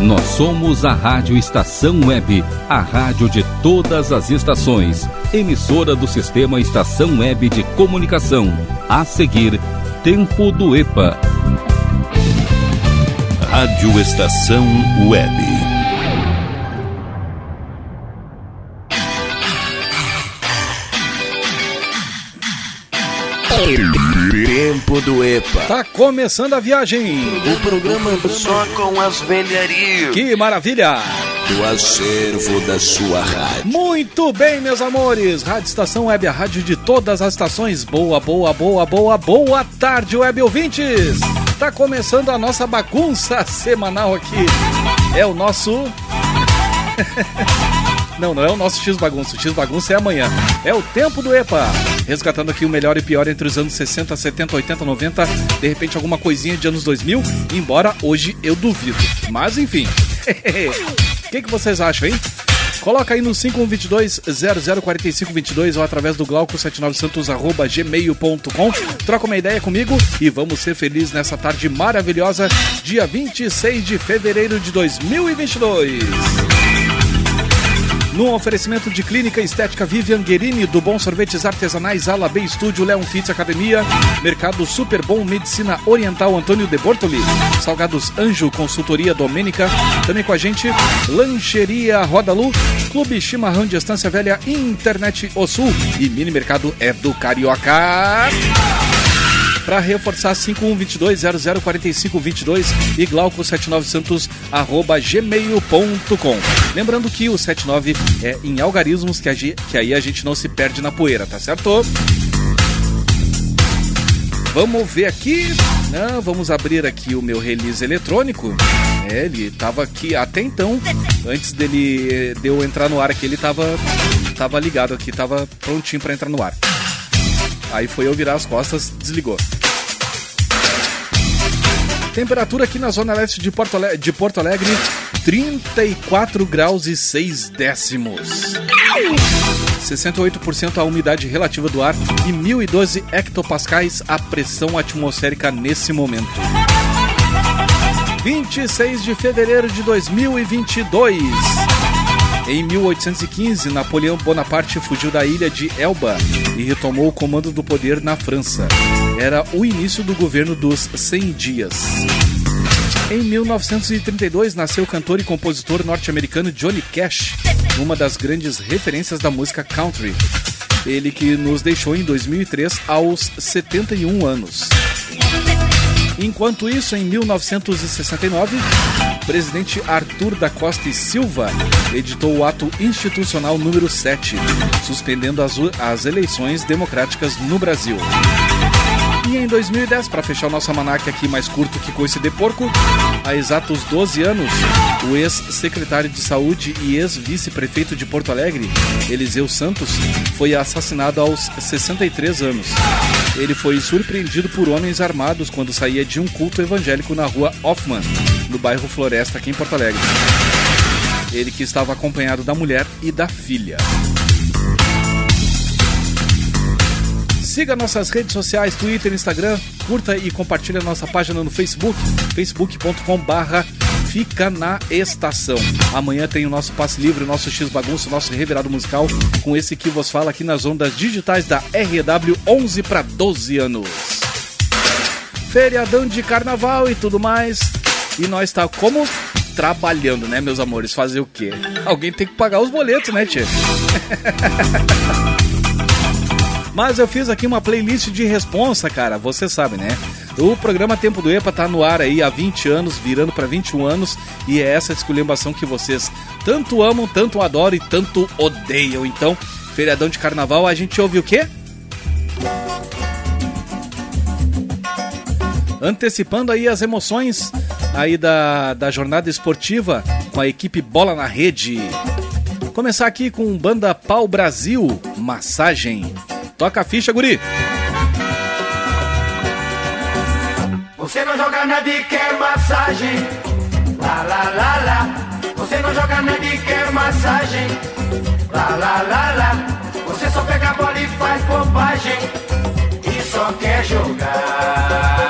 Nós somos a Rádio Estação Web, a rádio de todas as estações, emissora do sistema Estação Web de Comunicação. A seguir, Tempo do EPA. Rádio Estação Web. Tempo do EPA. Tá começando a viagem. O programa só com as velharias. Que maravilha! Do acervo da sua rádio. Muito bem, meus amores. Rádio Estação Web, a rádio de todas as estações. Boa, boa, boa, boa, boa tarde, web ouvintes. Tá começando a nossa bagunça semanal aqui. É o nosso. Não, não é o nosso X Bagunça. O X Bagunça é amanhã. É o tempo do EPA. Resgatando aqui o melhor e pior entre os anos 60, 70, 80, 90. De repente, alguma coisinha de anos 2000. Embora hoje eu duvido. Mas enfim. O que, que vocês acham, hein? Coloca aí no 5122-004522 ou através do glauco79santos.gmail.com. Troca uma ideia comigo e vamos ser felizes nessa tarde maravilhosa, dia 26 de fevereiro de 2022. No oferecimento de Clínica Estética Vivian Guerini, do Bom Sorvetes Artesanais, Ala B Estúdio, Leon Fitz Academia, Mercado Super Bom Medicina Oriental Antônio de Bortoli, Salgados Anjo Consultoria Domênica, também com a gente, Lancheria Rodalu, Clube Chimarrão de Estância Velha, Internet O Sul e Mini Mercado é do Carioca para reforçar 5122-004522 e glauco79santos.gmail.com. Lembrando que o 79 é em algarismos, que, a, que aí a gente não se perde na poeira, tá certo? Vamos ver aqui. Não, vamos abrir aqui o meu release eletrônico. É, ele estava aqui até então, antes dele de eu entrar no ar aqui, ele estava tava ligado aqui, estava prontinho para entrar no ar. Aí foi eu virar as costas, desligou. Temperatura aqui na zona leste de Porto, Alegre, de Porto Alegre, 34 graus e 6 décimos. 68% a umidade relativa do ar e 1012 hectopascais a pressão atmosférica nesse momento. 26 de fevereiro de 2022. Em 1815, Napoleão Bonaparte fugiu da ilha de Elba e retomou o comando do poder na França. Era o início do governo dos 100 dias. Em 1932, nasceu o cantor e compositor norte-americano Johnny Cash, uma das grandes referências da música country. Ele que nos deixou em 2003 aos 71 anos. Enquanto isso, em 1969, o presidente Arthur da Costa e Silva editou o ato institucional número 7, suspendendo as, as eleições democráticas no Brasil. E em 2010, para fechar o nosso almanac aqui mais curto que coice de porco, há exatos 12 anos, o ex-secretário de Saúde e ex-vice-prefeito de Porto Alegre, Eliseu Santos, foi assassinado aos 63 anos. Ele foi surpreendido por homens armados quando saía de um culto evangélico na rua Hoffman, no bairro Floresta, aqui em Porto Alegre. Ele que estava acompanhado da mulher e da filha. Siga nossas redes sociais, Twitter, Instagram, curta e compartilhe a nossa página no Facebook, facebook.com barra Fica na Estação. Amanhã tem o nosso passe livre, o nosso X Bagunça, o nosso revirado musical, com esse que vos fala aqui nas ondas digitais da RW 11 para 12 anos. Feriadão de carnaval e tudo mais. E nós tá como trabalhando, né, meus amores? Fazer o quê? Alguém tem que pagar os boletos, né, tia? Mas eu fiz aqui uma playlist de responsa, cara, você sabe, né? O programa Tempo do EPA tá no ar aí há 20 anos, virando para 21 anos, e é essa esculhambação que vocês tanto amam, tanto adoram e tanto odeiam. Então, feriadão de carnaval, a gente ouve o quê? Antecipando aí as emoções aí da, da jornada esportiva com a equipe Bola na Rede. Começar aqui com banda Pau Brasil, Massagem. Toca a ficha, guri. Você não joga nada e quer massagem. Lá, lá, lá, lá. Você não joga nada e quer massagem. Lá, lá, lá, lá. Você só pega a bola e faz bobagem. E só quer jogar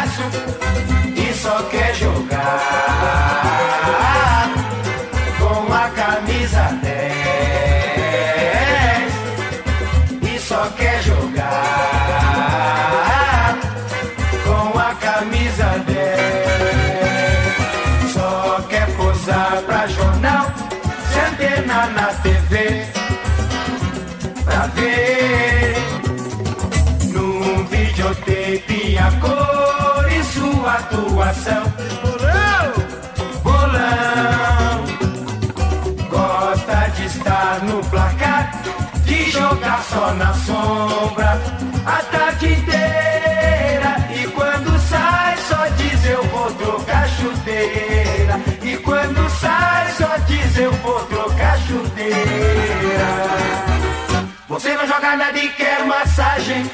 Você não joga nada e quer massagem.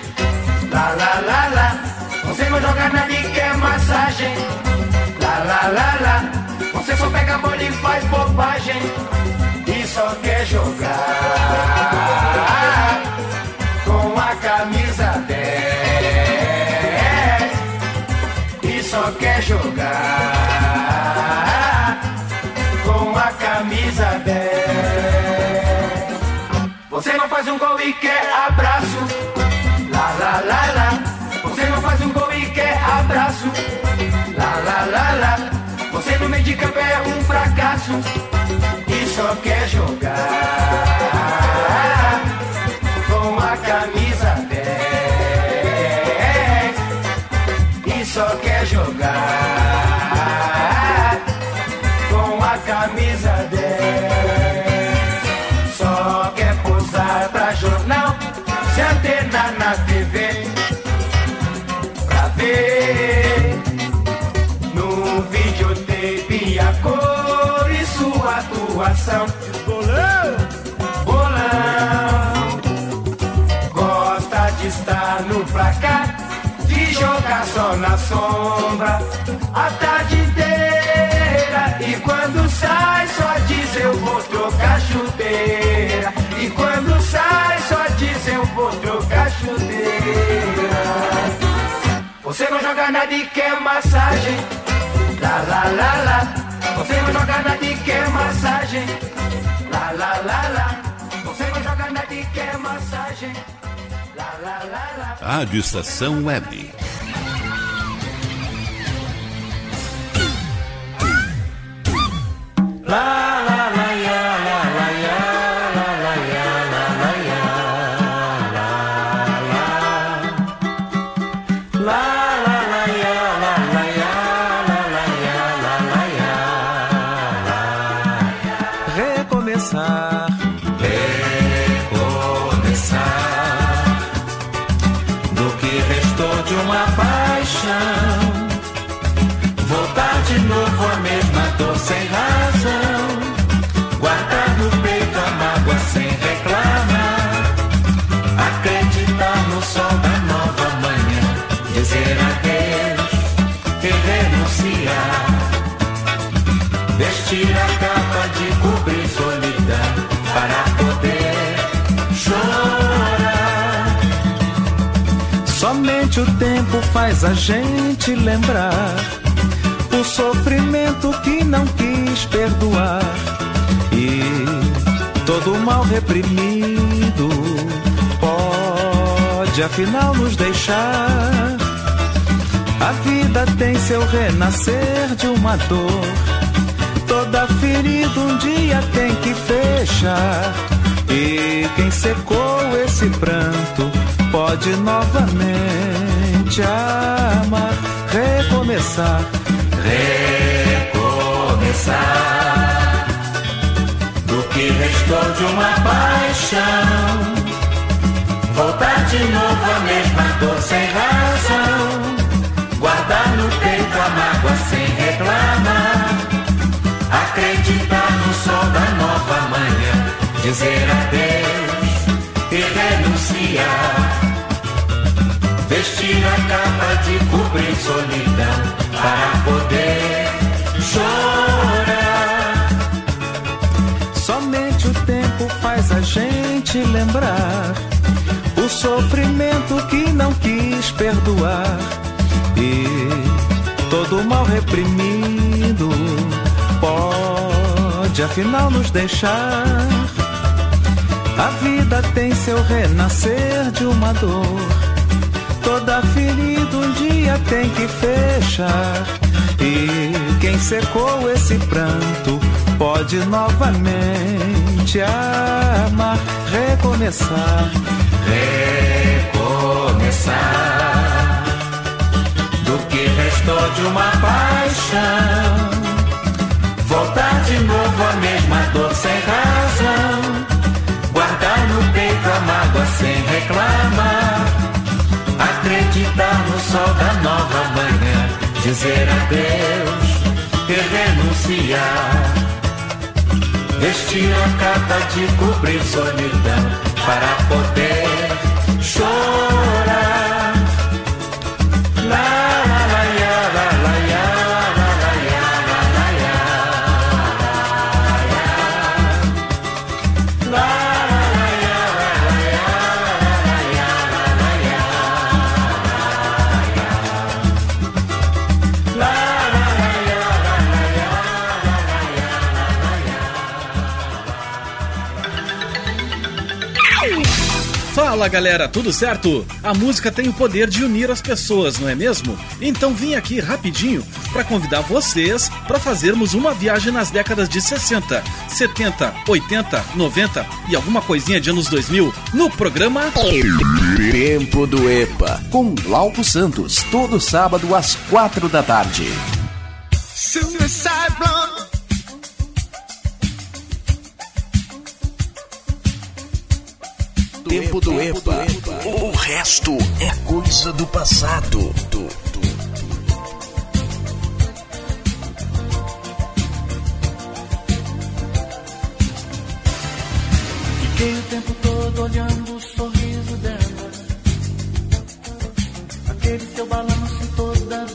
Lá, lá, lá, lá. Você não joga nada e quer massagem. Lá, lá, lá, lá. Você só pega a bola e faz bobagem. E só quer jogar faz um gol e quer abraço. Sua atuação. Bolão, bolão, gosta de estar no placar, de jogar só na sombra a tarde inteira. E quando sai, só diz eu vou trocar chuteira. E quando sai, só diz eu vou trocar chuteira. Você não joga nada e quer massagem. Lá, lá, lá, lá. Você não joga nada e quer massagem. Lá, lá, lá, lá. Você não joga nada e quer massagem. Lá, lá, lá, lá. Rádio Estação Web. Recomeçar, Vestir a capa de cobrir solidão para poder chorar. Somente o tempo faz a gente lembrar o sofrimento que não quis perdoar e todo mal reprimido pode afinal nos deixar. A vida tem seu renascer de uma dor. Toda ferida um dia tem que fechar. E quem secou esse pranto pode novamente amar, recomeçar, recomeçar. Do que restou de uma paixão, voltar de novo a mesma dor sem razão. Guardar no peito a mágoa sem reclamar. Acreditar no sol da nova manhã. Dizer adeus e renunciar. Vestir a capa de cobrir solidão para poder chorar. Somente o tempo faz a gente lembrar o sofrimento que não quis perdoar e todo mal reprimido pode afinal nos deixar. A vida tem seu renascer de uma dor. Toda ferida um dia tem que fechar. E quem secou esse pranto pode novamente amar, recomeçar, recomeçar. Do que restou de uma paixão, voltar de novo a mesma dor sem razão, guardar no peito a mágoa sem reclamar, acreditar no sol da nova manhã, dizer adeus e renunciar. Vestir a capa de cobrir solidão para poder chorar. Fala galera, tudo certo? A música tem o poder de unir as pessoas, não é mesmo? Então vim aqui rapidinho para convidar vocês para fazermos uma viagem nas décadas de 60, 70, 80, 90 e alguma coisinha de anos 2000 no programa Tempo do EPA, com Glauco Santos, todo sábado às quatro da tarde. Tempo do EPA. O resto é coisa do passado. Fiquei o tempo todo olhando o sorriso dela. Aquele seu balanço toda a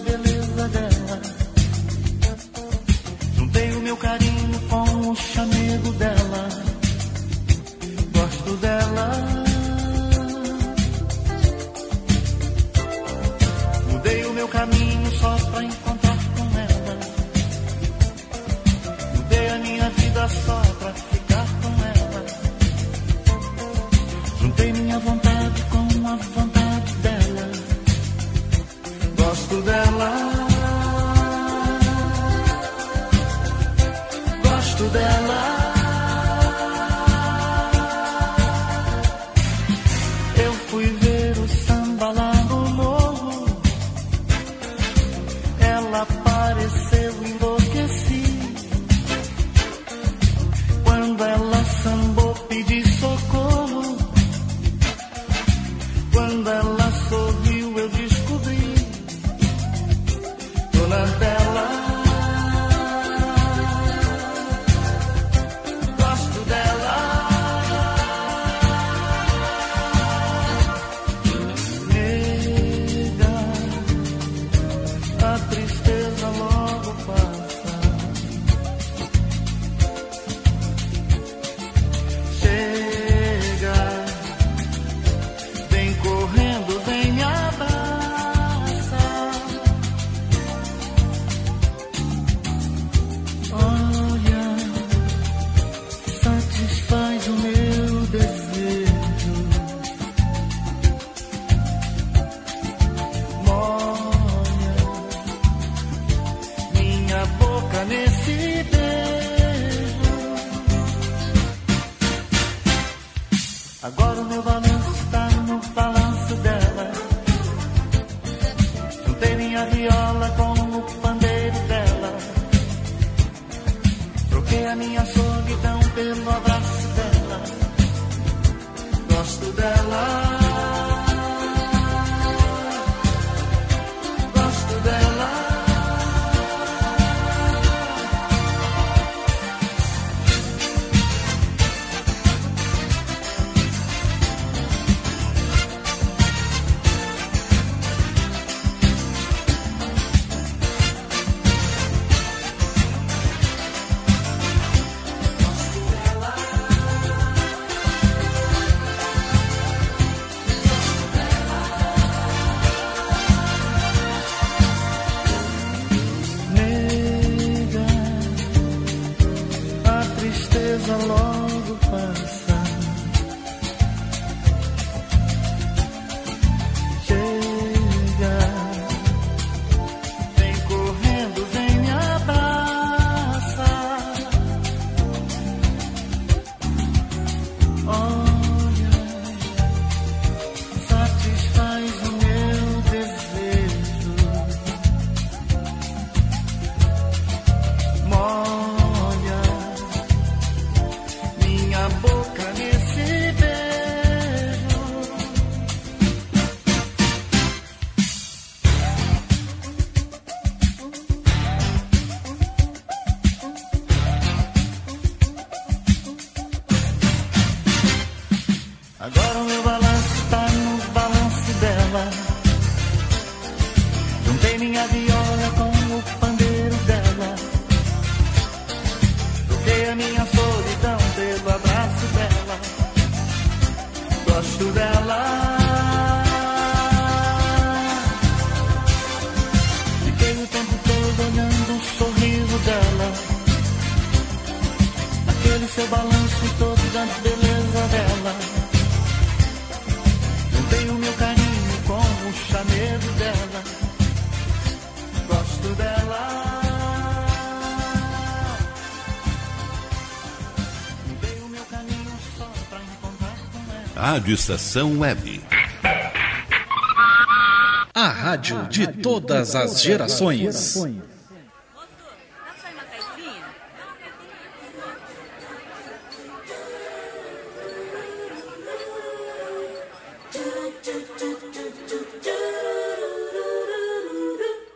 Rádio Estação Web. A rádio de todas as gerações.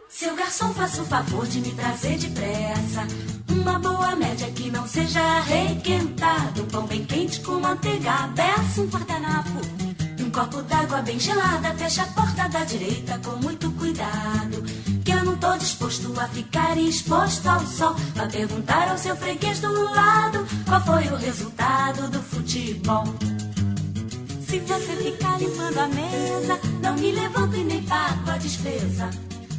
Seu garçom, faça o favor de me trazer depressa uma boa média que não seja requentado. Pão bem quente com manteiga, aberto, bem gelada, fecha a porta da direita com muito cuidado. Que eu não tô disposto a ficar exposto ao sol. Pra perguntar ao seu freguês do lado qual foi o resultado do futebol. Se você ficar limpando a mesa, não me levanto e nem pago a despesa.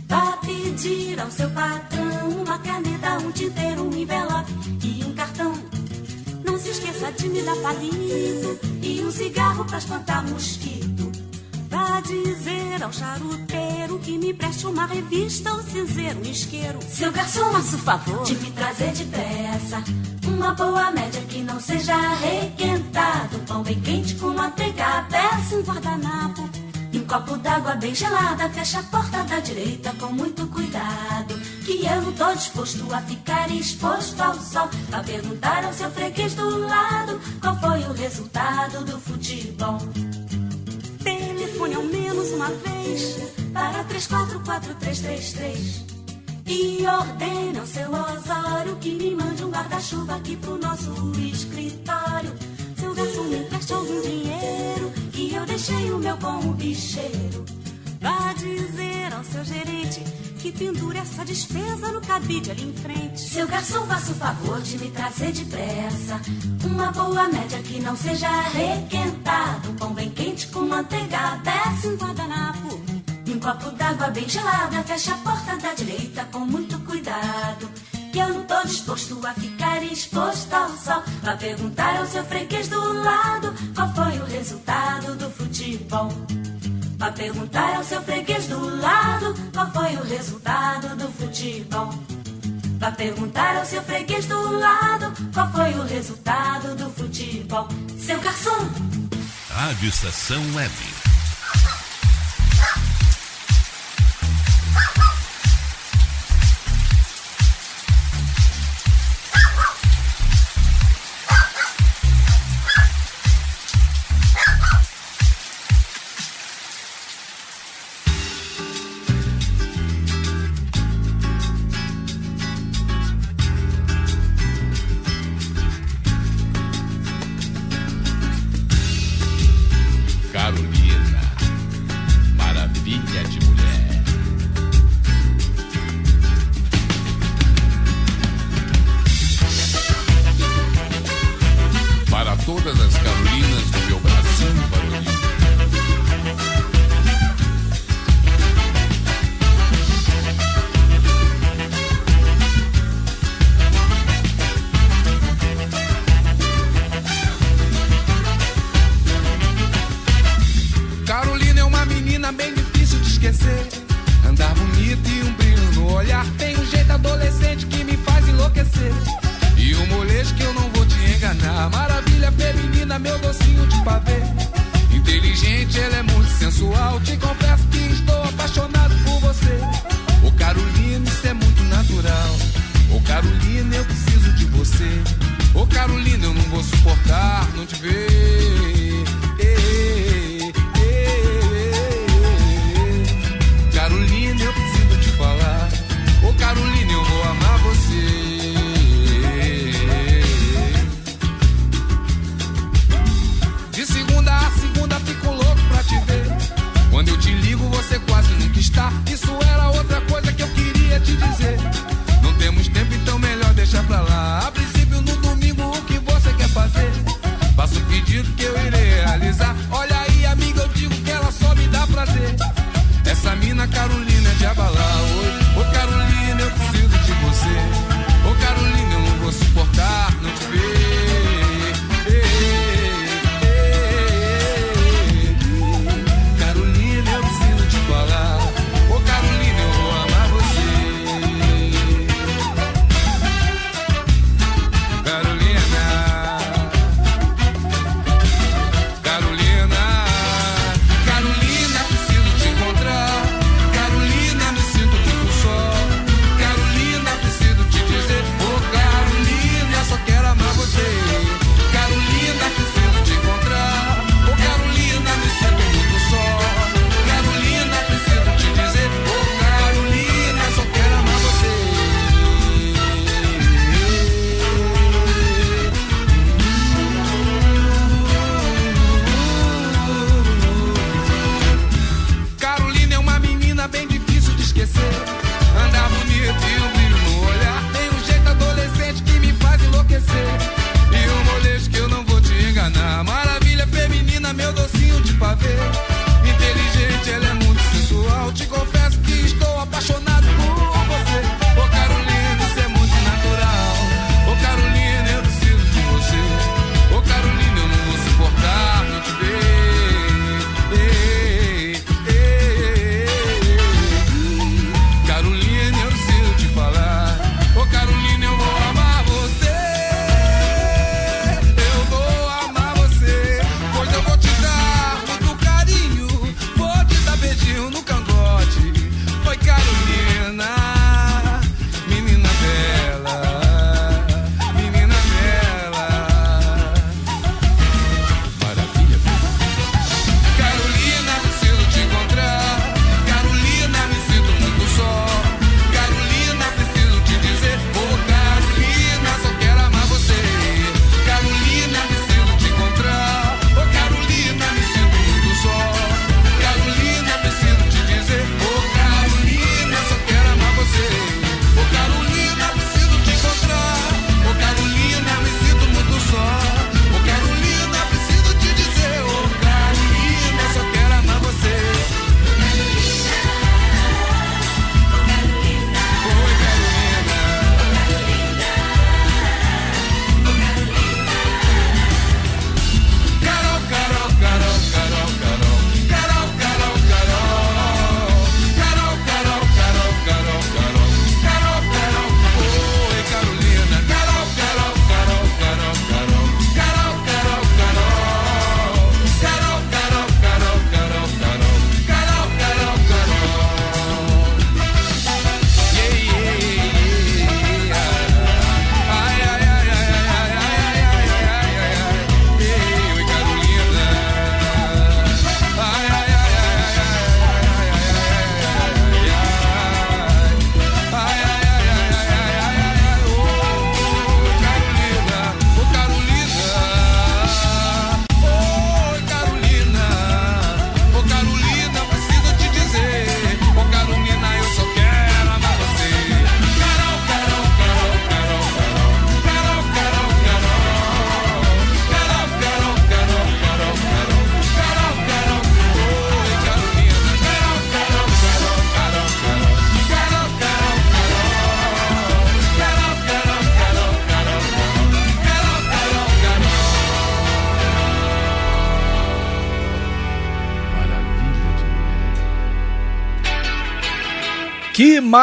Vá pedir ao seu patrão uma caneta, um tinteiro, um envelope e um cartão. Não se esqueça de me dar palito e um cigarro pra espantar mosquito. Dizer ao charuteiro que me preste uma revista ou cinzeiro, um isqueiro. Seu garçom, faça o favor de me trazer depressa uma boa média que não seja requentado. Pão bem quente com manteiga, peça um guardanapo e um copo d'água bem gelada, fecha a porta da direita com muito cuidado. Que eu não tô disposto a ficar exposto ao sol. Pra perguntar ao seu freguês do lado qual foi o resultado do futebol. Telefone ao menos uma vez para 344333. E ordene ao seu Osório que me mande um guarda-chuva aqui pro nosso escritório. Seu garçom me empreste algum dinheiro que eu deixei o meu com o bicheiro. Vá dizer ao seu gerente que pendure essa despesa no cabide ali em frente. Seu garçom, faça o favor de me trazer depressa uma boa média que não seja requentado. Pão bem quente com manteiga, desce um guardanapo. E um copo d'água bem gelada, fecha a porta da direita com muito cuidado. Que eu não tô disposto a ficar exposto ao sol. Pra perguntar ao seu freguês do lado qual foi o resultado do futebol. Pra perguntar ao seu freguês do lado qual foi o resultado do futebol. Pra perguntar ao seu freguês do lado qual foi o resultado do futebol. Seu garçom! Rádio Estação Web.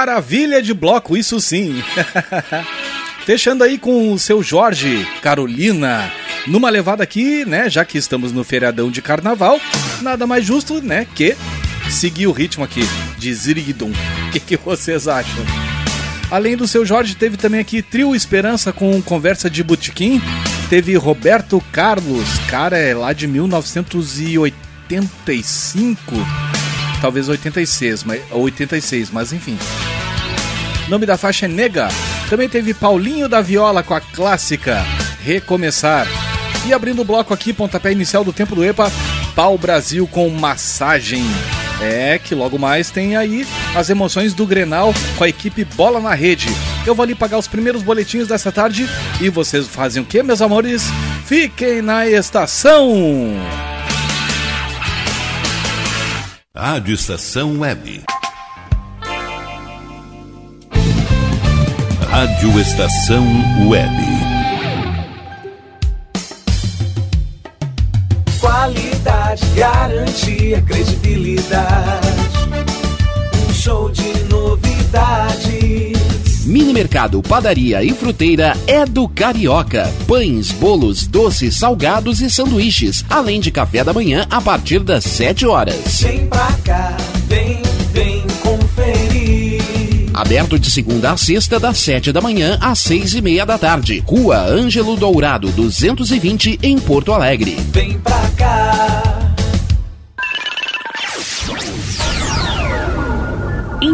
Maravilha de bloco, isso sim. Fechando aí com o seu Jorge, Carolina. Numa levada aqui, né? Já que estamos no feriadão de carnaval, nada mais justo, né? Que seguir o ritmo aqui de Zirigdum. O que, que vocês acham? Além do seu Jorge, teve também aqui Trio Esperança com Conversa de Botequim. Teve Roberto Carlos, cara, é lá de 1985. Talvez 86, mas, 86, mas enfim. O nome da faixa é Nega. Também teve Paulinho da Viola com a clássica Recomeçar. E abrindo o bloco aqui, pontapé inicial do tempo do EPA, Pau Brasil com massagem. É que logo mais tem aí as emoções do Grenal com a equipe Bola na Rede. Eu vou ali pagar os primeiros boletins dessa tarde e vocês fazem o que, meus amores? Fiquem na estação! Rádio Estação Web. Rádio Estação Web. Qualidade, garantia, credibilidade. Um show de novidades. Mini Mercado, Padaria e Fruteira é do Carioca. Pães, bolos, doces, salgados e sanduíches, além de café da manhã a partir das 7 horas. Vem pra cá, vem, vem. Aberto de segunda a sexta, das 7 da manhã às 6 e meia da tarde. Rua Ângelo Dourado, 220, em Porto Alegre. Vem pra cá.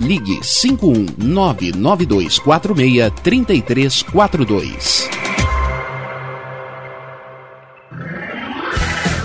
ligue 51992463342.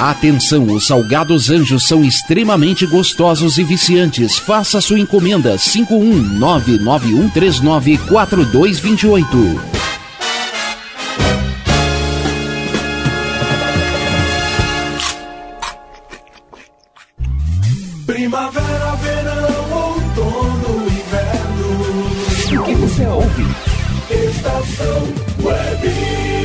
Atenção, os salgados anjos são extremamente gostosos e viciantes. Faça sua encomenda 51991394228. Primavera, verão, outono, inverno. O que você ouve? Estação Web.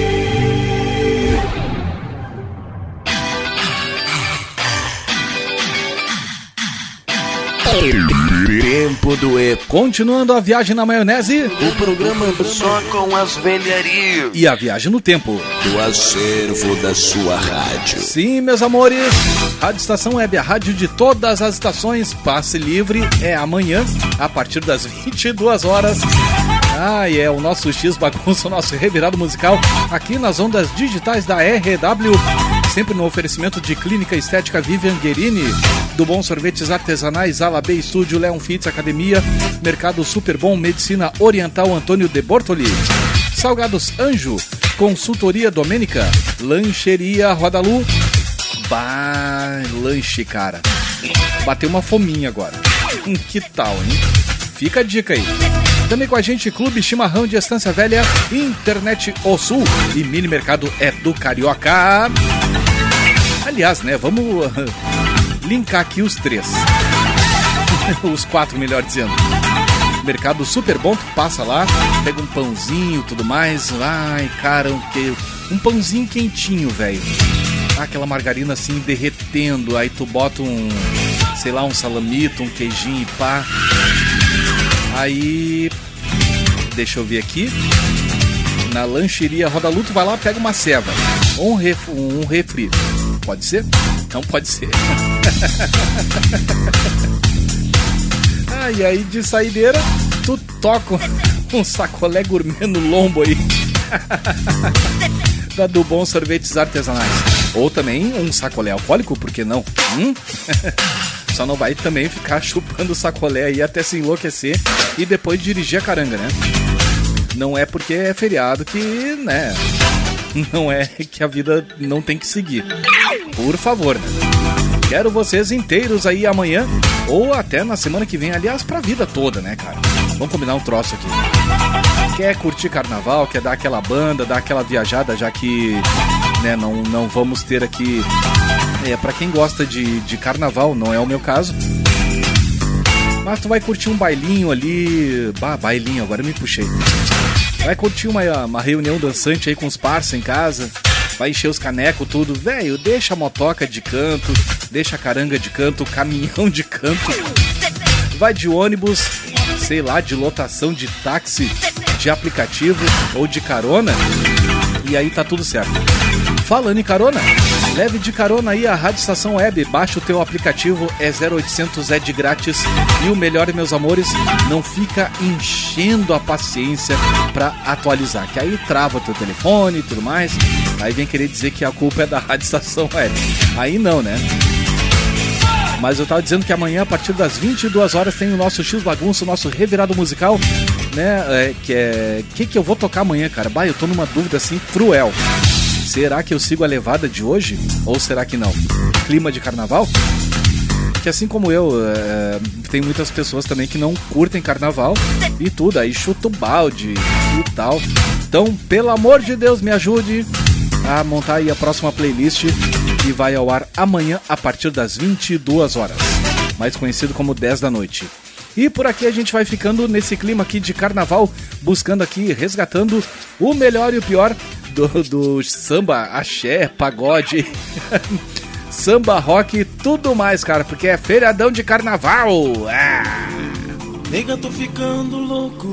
Tempo do E. Continuando a viagem na maionese O programa só com as velharias e a viagem no tempo. do acervo da sua rádio. Sim, meus amores, Rádio Estação Web, a rádio de todas as estações, passe livre, é amanhã, a partir das 22 horas. Ah, e é o nosso X bagunça, o nosso revirado musical, aqui nas ondas digitais da RW sempre no oferecimento de Clínica Estética Vivian Guerini, do Bom Sorvetes Artesanais, Alabê Estúdio, Leon Fitz Academia, Mercado Super Bom, Medicina Oriental Antônio de Bortoli, Salgados Anjo, Consultoria Domênica, Lancheria Rodalu, Bah, lanche, cara. Bateu uma fominha agora. Hum, que tal, hein? Fica a dica aí. Também com a gente, Clube Chimarrão de Estância Velha, Internet O Sul e Mini Mercado é do Carioca. Aliás, né, vamos linkar aqui os três. os quatro, melhor dizendo. Mercado super bom, tu passa lá, pega um pãozinho tudo mais. Ai, cara, um, que... um pãozinho quentinho, velho. Aquela margarina assim derretendo, aí tu bota um, sei lá, um salamito, um queijinho e pá. Aí, deixa eu ver aqui. Na lancheria Roda Luto, vai lá, pega uma ceva. Ou um, ref, um refri. Pode ser? Não pode ser. ah, e aí de saideira, tu toca um sacolé gourmet no lombo aí. da do Bom Sorvetes Artesanais. Ou também um sacolé alcoólico, por que não? Hum? Só não vai também ficar chupando sacolé aí até se enlouquecer e depois dirigir a caranga, né? Não é porque é feriado que, né? Não é que a vida não tem que seguir. Por favor, né? Quero vocês inteiros aí amanhã ou até na semana que vem, aliás, pra vida toda, né, cara? Vamos combinar um troço aqui. Quer curtir carnaval, quer dar aquela banda, dar aquela viajada, já que né, não, não vamos ter aqui. É, para quem gosta de, de carnaval, não é o meu caso. Mas tu vai curtir um bailinho ali. Bah, bailinho, agora me puxei. Vai curtir uma, uma reunião dançante aí com os parceiros em casa. Vai encher os canecos, tudo. Velho, deixa a motoca de canto, deixa a caranga de canto, caminhão de canto. Vai de ônibus, sei lá, de lotação de táxi, de aplicativo ou de carona. E aí tá tudo certo. Falando em carona, leve de carona aí a Rádio Estação Web. Baixa o teu aplicativo, é 0800, é de grátis. E o melhor, meus amores, não fica enchendo a paciência para atualizar. Que aí trava teu telefone e tudo mais. Aí vem querer dizer que a culpa é da Rádio Estação Web. Aí não, né? Mas eu tava dizendo que amanhã, a partir das 22 horas, tem o nosso X Bagunça, o nosso revirado musical, né? É, que é. O que, que eu vou tocar amanhã, cara? Bah, eu tô numa dúvida assim, cruel. Será que eu sigo a levada de hoje? Ou será que não? Clima de carnaval? Que assim como eu, é, tem muitas pessoas também que não curtem carnaval e tudo, aí chuta o balde e tal. Então, pelo amor de Deus, me ajude a montar aí a próxima playlist que vai ao ar amanhã a partir das 22 horas, mais conhecido como 10 da noite. E por aqui a gente vai ficando nesse clima aqui de carnaval, buscando aqui, resgatando o melhor e o pior do, do samba, axé, pagode, samba, rock e tudo mais, cara, porque é feriadão de carnaval. Ah. Nega, tô ficando louco.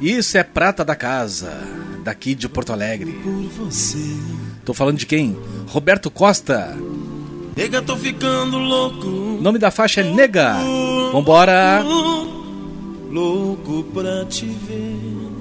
Isso é prata da casa, daqui de Porto Alegre. Por você. Tô falando de quem? Roberto Costa. Nega, tô ficando louco. Nome da faixa é Nega. Vambora. Louco pra te ver.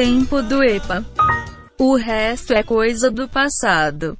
Tempo do EPA. O resto é coisa do passado.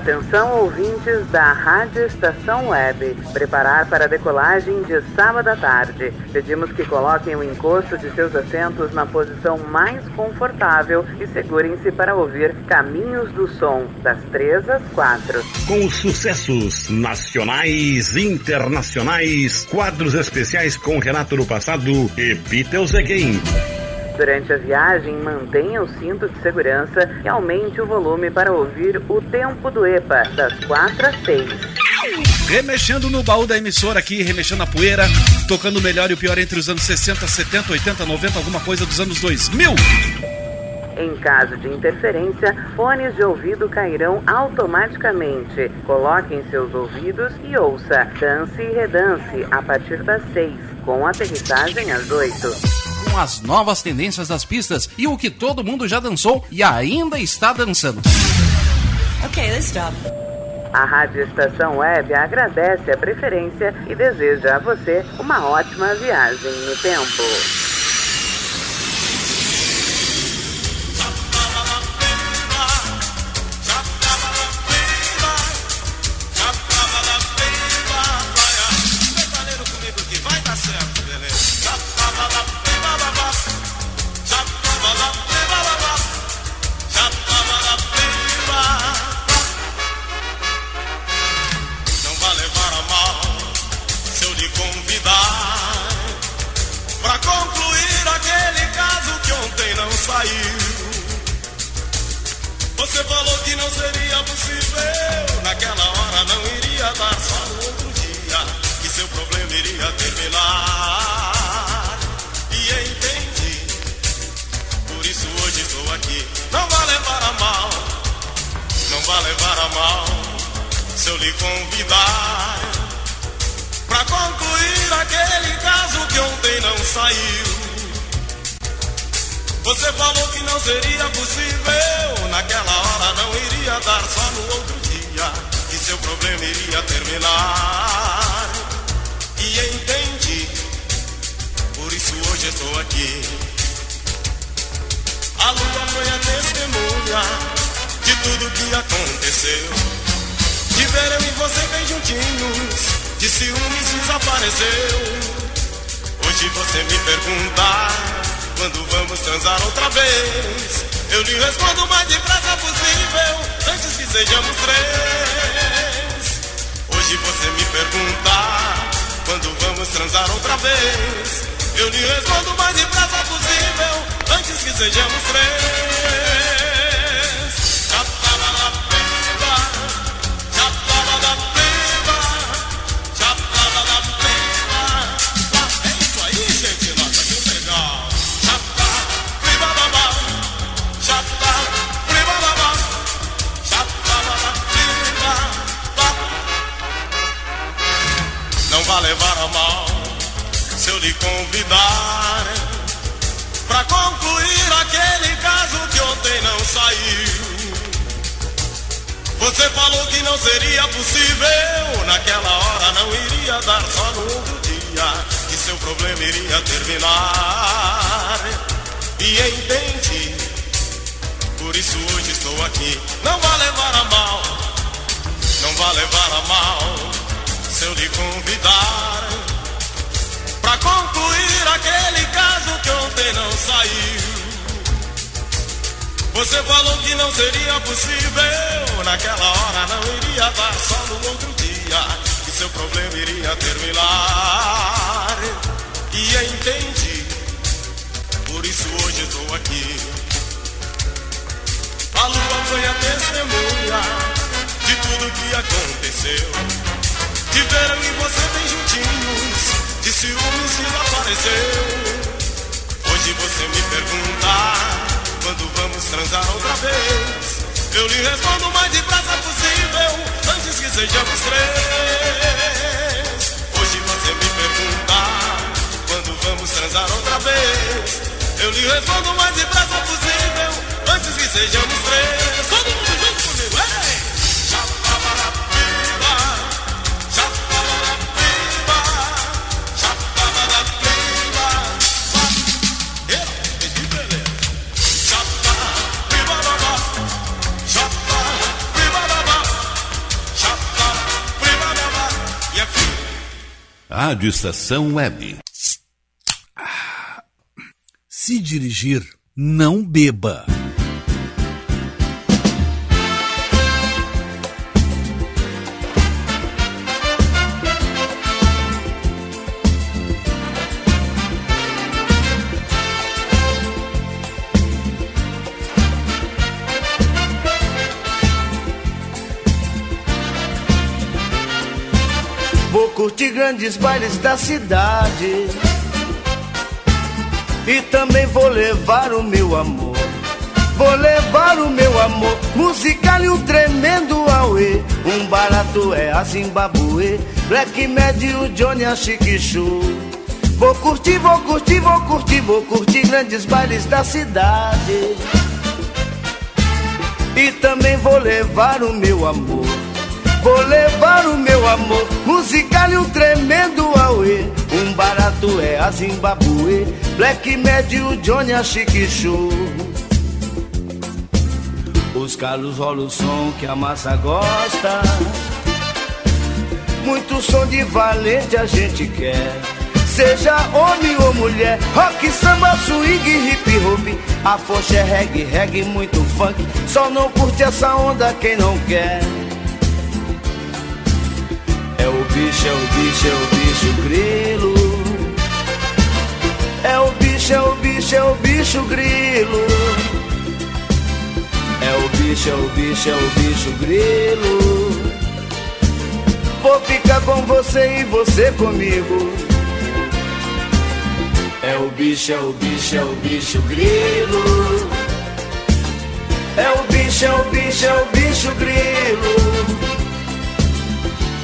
Atenção ouvintes da Rádio Estação Web. Preparar para a decolagem de sábado à tarde. Pedimos que coloquem o encosto de seus assentos na posição mais confortável e segurem-se para ouvir Caminhos do Som, das 3 às 4. Com os sucessos nacionais, internacionais, quadros especiais com Renato no passado e Beatles Again. Durante a viagem, mantenha o cinto de segurança e aumente o volume para ouvir o tempo do EPA, das 4 às 6. Remexendo no baú da emissora aqui, remexendo a poeira, tocando o melhor e o pior entre os anos 60, 70, 80, 90, alguma coisa dos anos 2000. Em caso de interferência, fones de ouvido cairão automaticamente. Coloque em seus ouvidos e ouça Dance e Redance a partir das 6, com aterrissagem às 8 com as novas tendências das pistas e o que todo mundo já dançou e ainda está dançando. Ok, let's stop. A Rádio Estação Web agradece a preferência e deseja a você uma ótima viagem no tempo. Levar a mal se eu lhe convidar para concluir aquele caso que ontem não saiu. Você falou que não seria possível, naquela hora não iria dar só no outro dia, que seu problema iria terminar. E entendi, por isso hoje estou aqui. Não vai levar a mal, não vai levar a mal se eu lhe convidar para concluir aquele caso que ontem não saiu. Você falou que não seria possível, naquela hora não iria dar só no outro dia, que seu problema iria terminar. E entendi, por isso hoje estou aqui. A lua foi a testemunha de tudo que aconteceu. Tiveram e você bem juntinhos, de ciúmes desapareceu. Hoje você me pergunta, quando vamos transar outra vez? Eu lhe respondo o mais depressa possível, antes que sejamos três. Hoje você me pergunta, quando vamos transar outra vez? Eu lhe respondo o mais depressa possível, antes que sejamos três. Rádio Estação Web. Se dirigir, não beba. Curtir grandes bailes da cidade. E também vou levar o meu amor. Vou levar o meu amor. Musical e um tremendo auê. Um barato é a Zimbabue. Black Mad e o Johnny a Chiquichu. Vou curtir, vou curtir, vou curtir, vou curtir grandes bailes da cidade. E também vou levar o meu amor. Vou levar o meu amor, musical e um tremendo auê. Um barato é a Zimbabue, Black Mad e o Johnny a Chiquichu. Os calos rolam o som que a massa gosta. Muito som de valente a gente quer. Seja homem ou mulher, rock, samba, swing, hip hop. A focha é reggae, reggae, muito funk. Só não curte essa onda quem não quer. É o bicho, é o bicho, é o bicho grilo. É o bicho, é o bicho, é o bicho grilo. É o bicho, é o bicho, é o bicho grilo. Vou ficar com você e você comigo. É o bicho, é o bicho, é o bicho grilo. É o bicho, é o bicho, é o bicho grilo.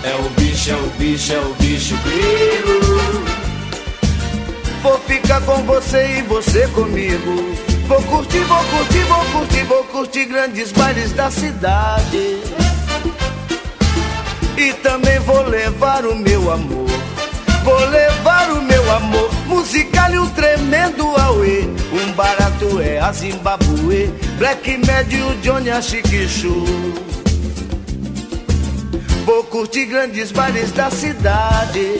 É o bicho, é o bicho, é o bicho grilo. Vou ficar com você e você comigo. Vou curtir, vou curtir, vou curtir, vou curtir grandes bailes da cidade. E também vou levar o meu amor. Vou levar o meu amor, musical e um tremendo auê. Um barato é a Zimbabue, Black Mad e o Johnny a Chiquichu. Vou curtir grandes bares da cidade.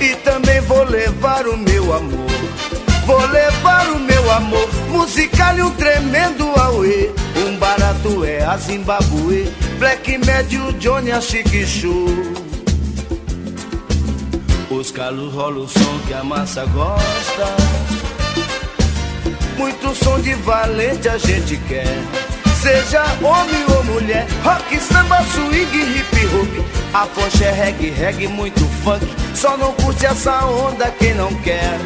E também vou levar o meu amor. Vou levar o meu amor, musical e um tremendo auê. Um barato é a Zimbabue, Black Mad e o Johnny a Chiquichu. Os calos rolam o som que a massa gosta. Muito som de valente a gente quer. Seja homem ou mulher, rock, samba, swing, hip hop. A fonte é reggae, reggae, muito funk. Só não curte essa onda quem não quer.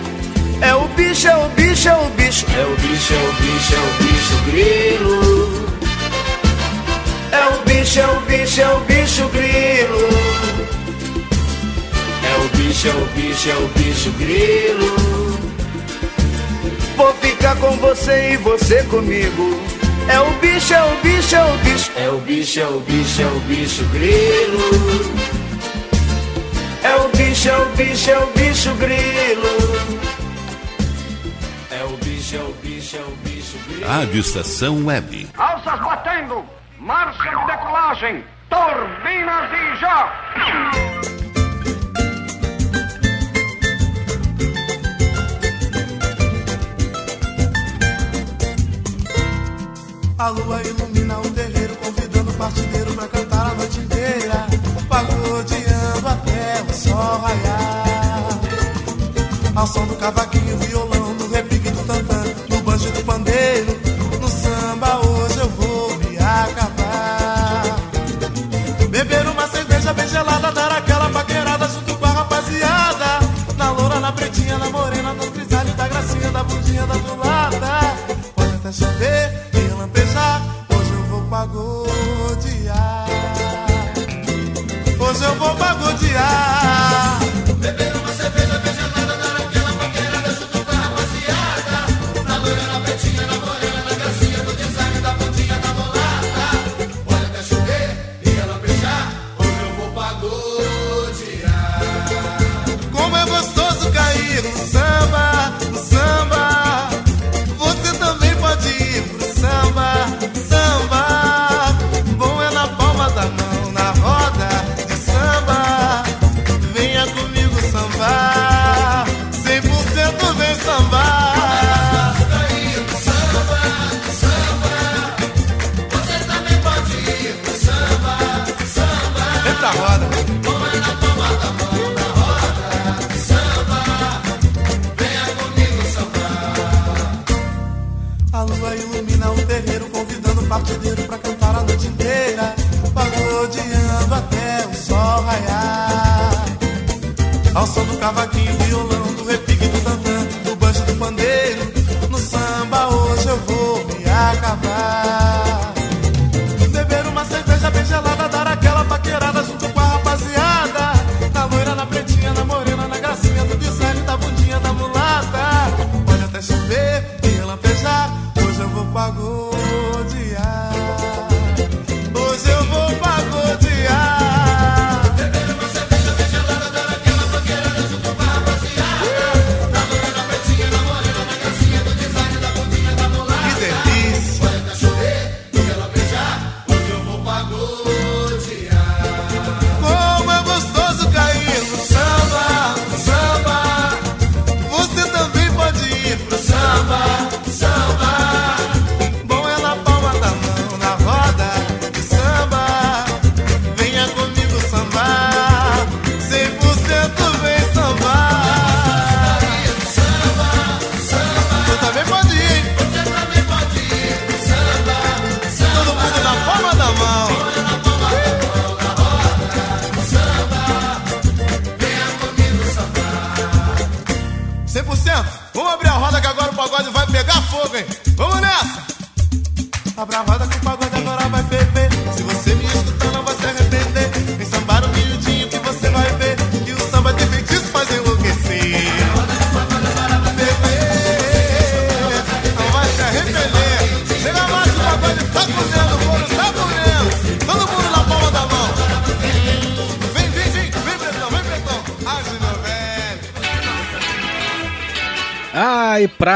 É o bicho, é o bicho, é o bicho. É o bicho, é o bicho, é o bicho grilo. É o bicho, é o bicho, é o bicho grilo. É o bicho, é o bicho, é o bicho grilo. Vou ficar com você e você comigo. É o bicho, é o bicho, é o bicho. É o bicho, é o bicho, é o bicho grilo. É o bicho, é o bicho, é o bicho grilo. É o bicho, é o bicho, é o bicho grilo. Rádio Estação Web. Alças batendo, marcha de decolagem, turbinas e já! A lua ilumina o terreiro, convidando o partideiro pra cantar a noite inteira. Pagodeando até o sol raiar. Ao som do cavaquinho, violão,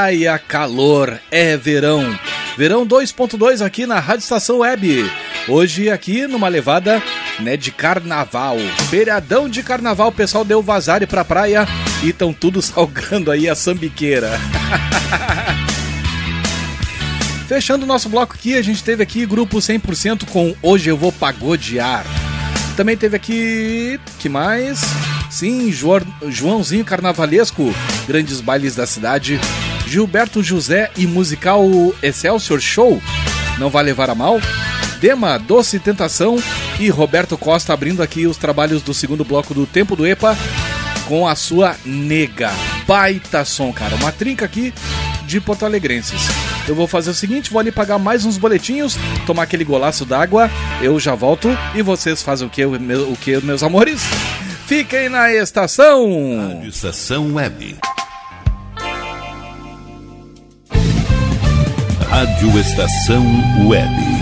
praia, calor, é verão. Verão 2.2 aqui na Rádio Estação Web. Hoje aqui numa levada né, de carnaval. Feriadão de carnaval, o pessoal deu vazare pra praia e estão tudo salgando aí a sambiqueira. Fechando o nosso bloco aqui, a gente teve aqui grupo 100% com Hoje Eu Vou Pagodear. Também teve aqui. que mais? Sim, João- Joãozinho Carnavalesco, grandes bailes da cidade. Gilberto José e musical Excelsior Show, não vai levar a mal. Dema, Doce Tentação e Roberto Costa abrindo aqui os trabalhos do segundo bloco do Tempo do EPA com a sua nega. Baita som, cara. Uma trinca aqui de Porto Alegrenses. Eu vou fazer o seguinte, vou ali pagar mais uns boletinhos, tomar aquele golaço d'água, eu já volto e vocês fazem o que, o que, meus amores? Fiquem na estação! Estação Web. Rádio Estação Web.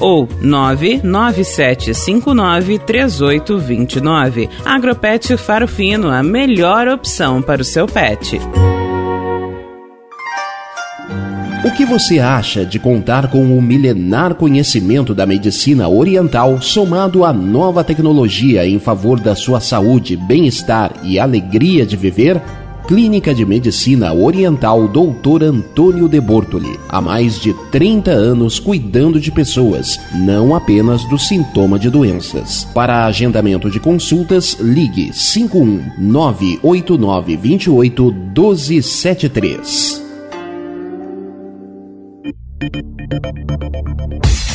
ou 99759 3829. Agropet Faro Fino, a melhor opção para o seu pet. O que você acha de contar com o milenar conhecimento da medicina oriental somado à nova tecnologia em favor da sua saúde, bem-estar e alegria de viver? Clínica de Medicina Oriental Dr. Antônio de Bortoli. Há mais de 30 anos cuidando de pessoas, não apenas do sintoma de doenças. Para agendamento de consultas, ligue 51 989 28 1273.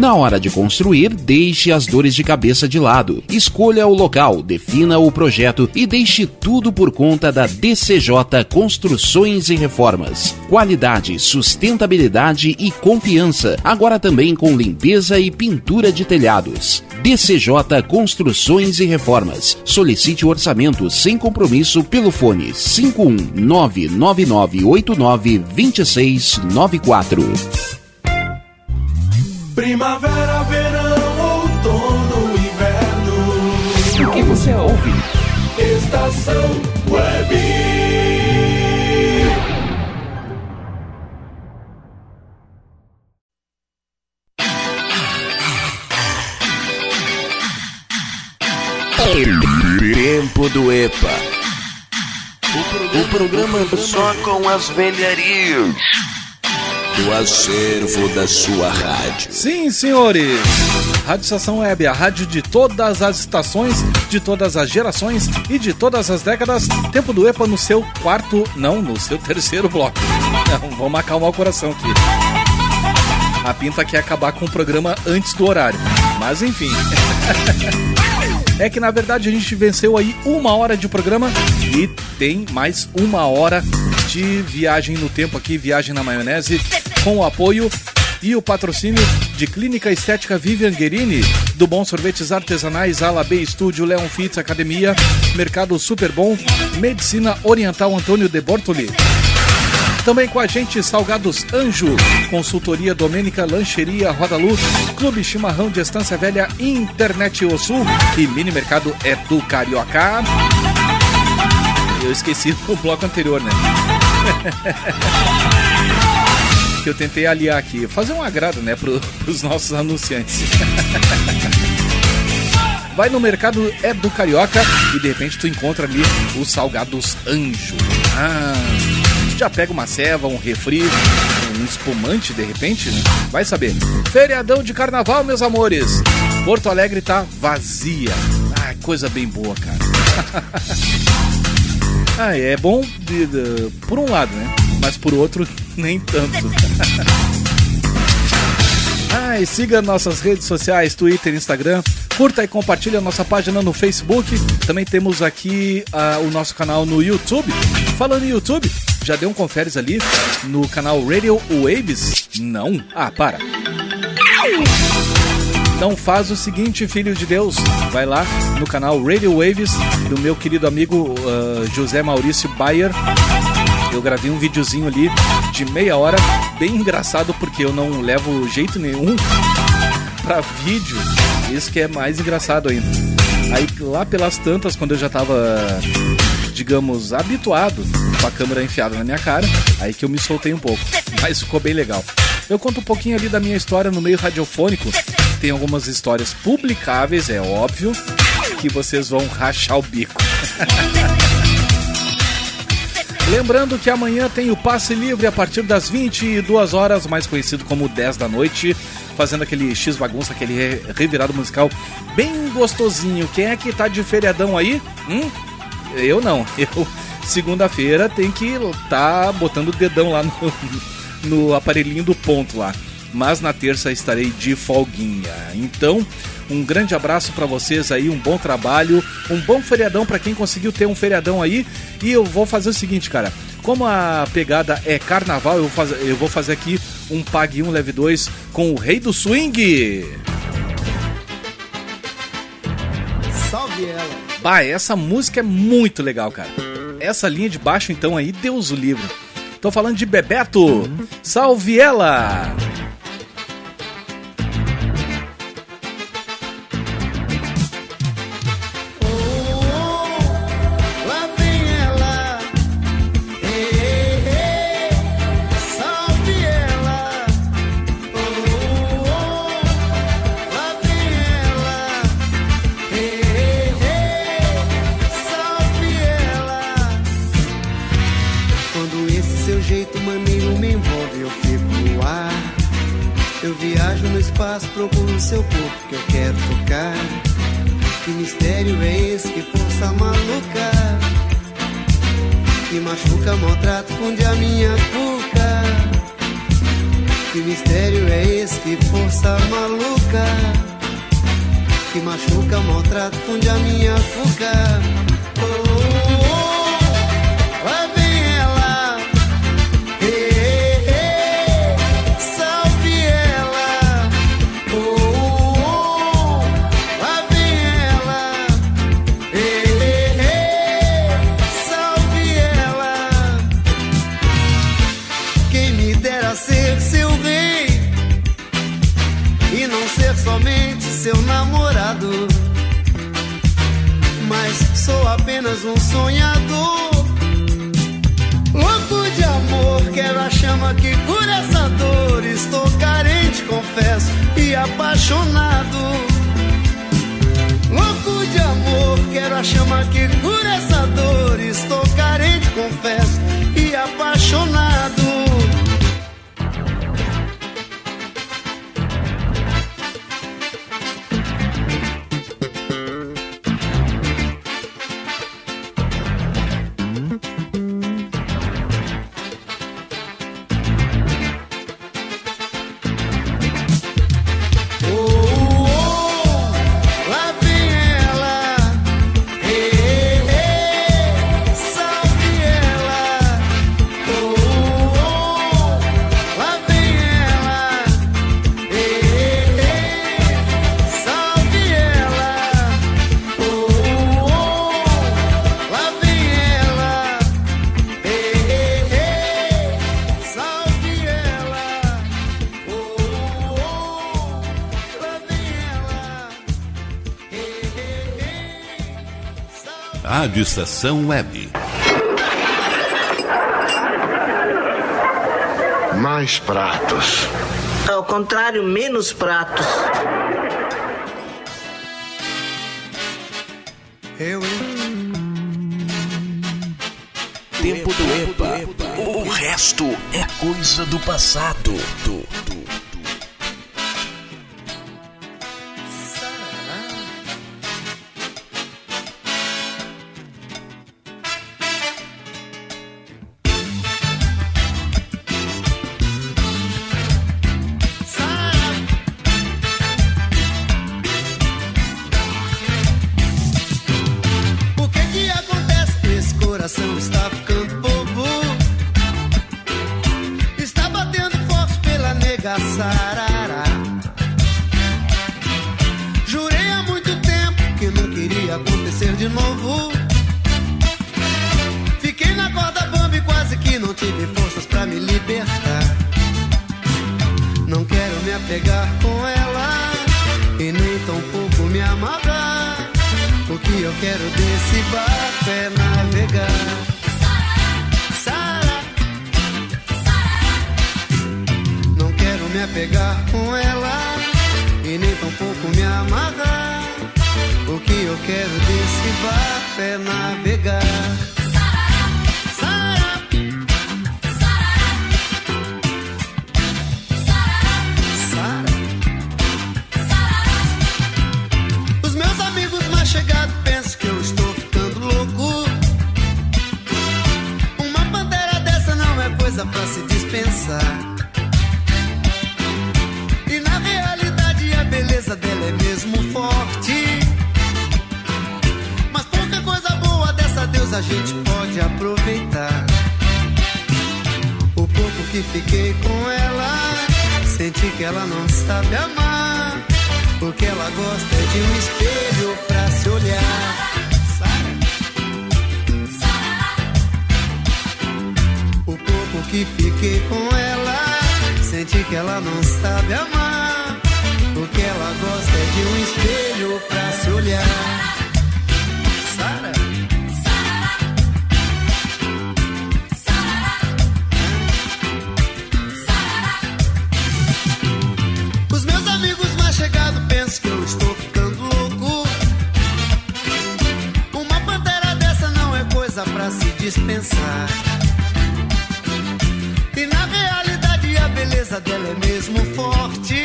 Na hora de construir, deixe as dores de cabeça de lado. Escolha o local, defina o projeto e deixe tudo por conta da DCJ Construções e Reformas. Qualidade, sustentabilidade e confiança. Agora também com limpeza e pintura de telhados. DCJ Construções e Reformas. Solicite o orçamento sem compromisso pelo fone 51999892694. Primavera, verão, outono, inverno. O que você ouve? Estação Web. Tempo do EPA. O programa só com as velharias do acervo da sua rádio. Sim, senhores! Rádio Estação Web, a rádio de todas as estações, de todas as gerações e de todas as décadas. Tempo do EPA no seu quarto, não, no seu terceiro bloco. Não, vamos acalmar o coração aqui. A pinta quer acabar com o programa antes do horário. Mas enfim. É que na verdade a gente venceu aí uma hora de programa e tem mais uma hora de viagem no tempo aqui, viagem na maionese, com o apoio e o patrocínio de Clínica Estética Vivian Guerini, do Bom Sorvetes Artesanais, Ala B Estúdio, Leon Fitz Academia, Mercado Super Bom, Medicina Oriental Antônio de Bortoli. Também com a gente, Salgados Anjo, Consultoria Domênica, Lancheria Roda Luz, Clube Chimarrão de Estância Velha, Internet O Sul e Mini Mercado é do Carioca. Eu esqueci do bloco anterior, né? que eu tentei aliar aqui, fazer um agrado, né, pro, pros nossos anunciantes. Vai no mercado é do Carioca e de repente tu encontra ali os salgados Anjo. Ah, já pega uma ceva, um refri, um espumante de repente, né? Vai saber. Feriadão de carnaval, meus amores. Porto Alegre tá vazia. Ah, coisa bem boa, cara. ah, é bom de, de- por um lado, né? Mas por outro, nem tanto. Ah, e siga nossas redes sociais, Twitter, Instagram. Curta e compartilhe a nossa página no Facebook. Também temos aqui ah, o nosso canal no YouTube. Falando em YouTube, já deu um conferes ali no canal Radio Waves? Não? Ah, para. Então faz o seguinte, filho de Deus, vai lá no canal Radio Waves do meu querido amigo ah, José Maurício Bayer. Eu gravei um videozinho ali de meia hora, bem engraçado porque eu não levo jeito nenhum pra vídeo. Isso que é mais engraçado ainda. Aí lá pelas tantas, quando eu já tava, digamos, habituado com a câmera enfiada na minha cara, aí que eu me soltei um pouco. Mas ficou bem legal. Eu conto um pouquinho ali da minha história no meio radiofônico. Tem algumas histórias publicáveis, é óbvio, que vocês vão rachar o bico. Lembrando que amanhã tem o passe livre a partir das 22 horas, mais conhecido como 10 da noite, fazendo aquele X bagunça, aquele re- revirado musical bem gostosinho. Quem é que tá de feriadão aí? Hum? Eu não. Eu segunda-feira tem que tá botando o dedão lá no, no aparelhinho do ponto lá. Mas na terça estarei de folguinha. Então, um grande abraço para vocês aí, um bom trabalho, um bom feriadão para quem conseguiu ter um feriadão aí. E eu vou fazer o seguinte, cara. Como a pegada é carnaval, eu vou fazer, eu vou fazer aqui um Pague 1 Leve 2 com o Rei do Swing. Salve ela. Bah, essa música é muito legal, cara. Essa linha de baixo, então, aí, Deus o livro. Tô falando de Bebeto. Salve ela! Que machuca, maltrata, funde a minha cuca sou apenas um sonhador Louco de amor, quero a chama que cura essa dor Estou carente, confesso, e apaixonado Louco de amor, quero a chama que cura essa dor. Estou carente, confesso, e apaixonado. Rádio Estação Web. Mais pratos. Ao contrário, menos pratos. Eu, Tempo do EPA. O resto é coisa do passado. Do, do, sabe amar. O que ela gosta é de um espelho pra se olhar. O pouco que fiquei com ela, senti que ela não sabe amar. O que ela gosta é de um espelho pra se olhar. Pra se dispensar. E na realidade a beleza dela é mesmo forte.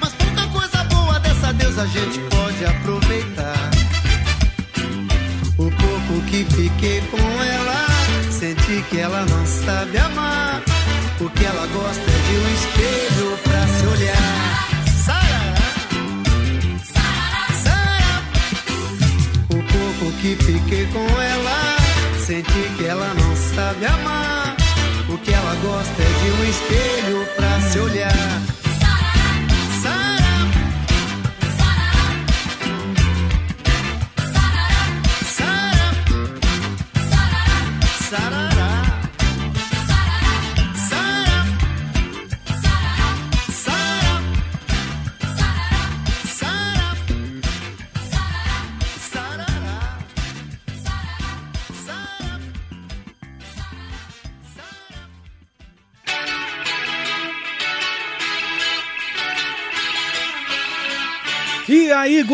Mas pouca coisa boa dessa deusa a gente pode aproveitar. O pouco que fiquei com ela, senti que ela não sabe amar. O que ela gosta fiquei com ela, senti que ela não sabe amar. O que ela gosta é de um espelho pra se olhar.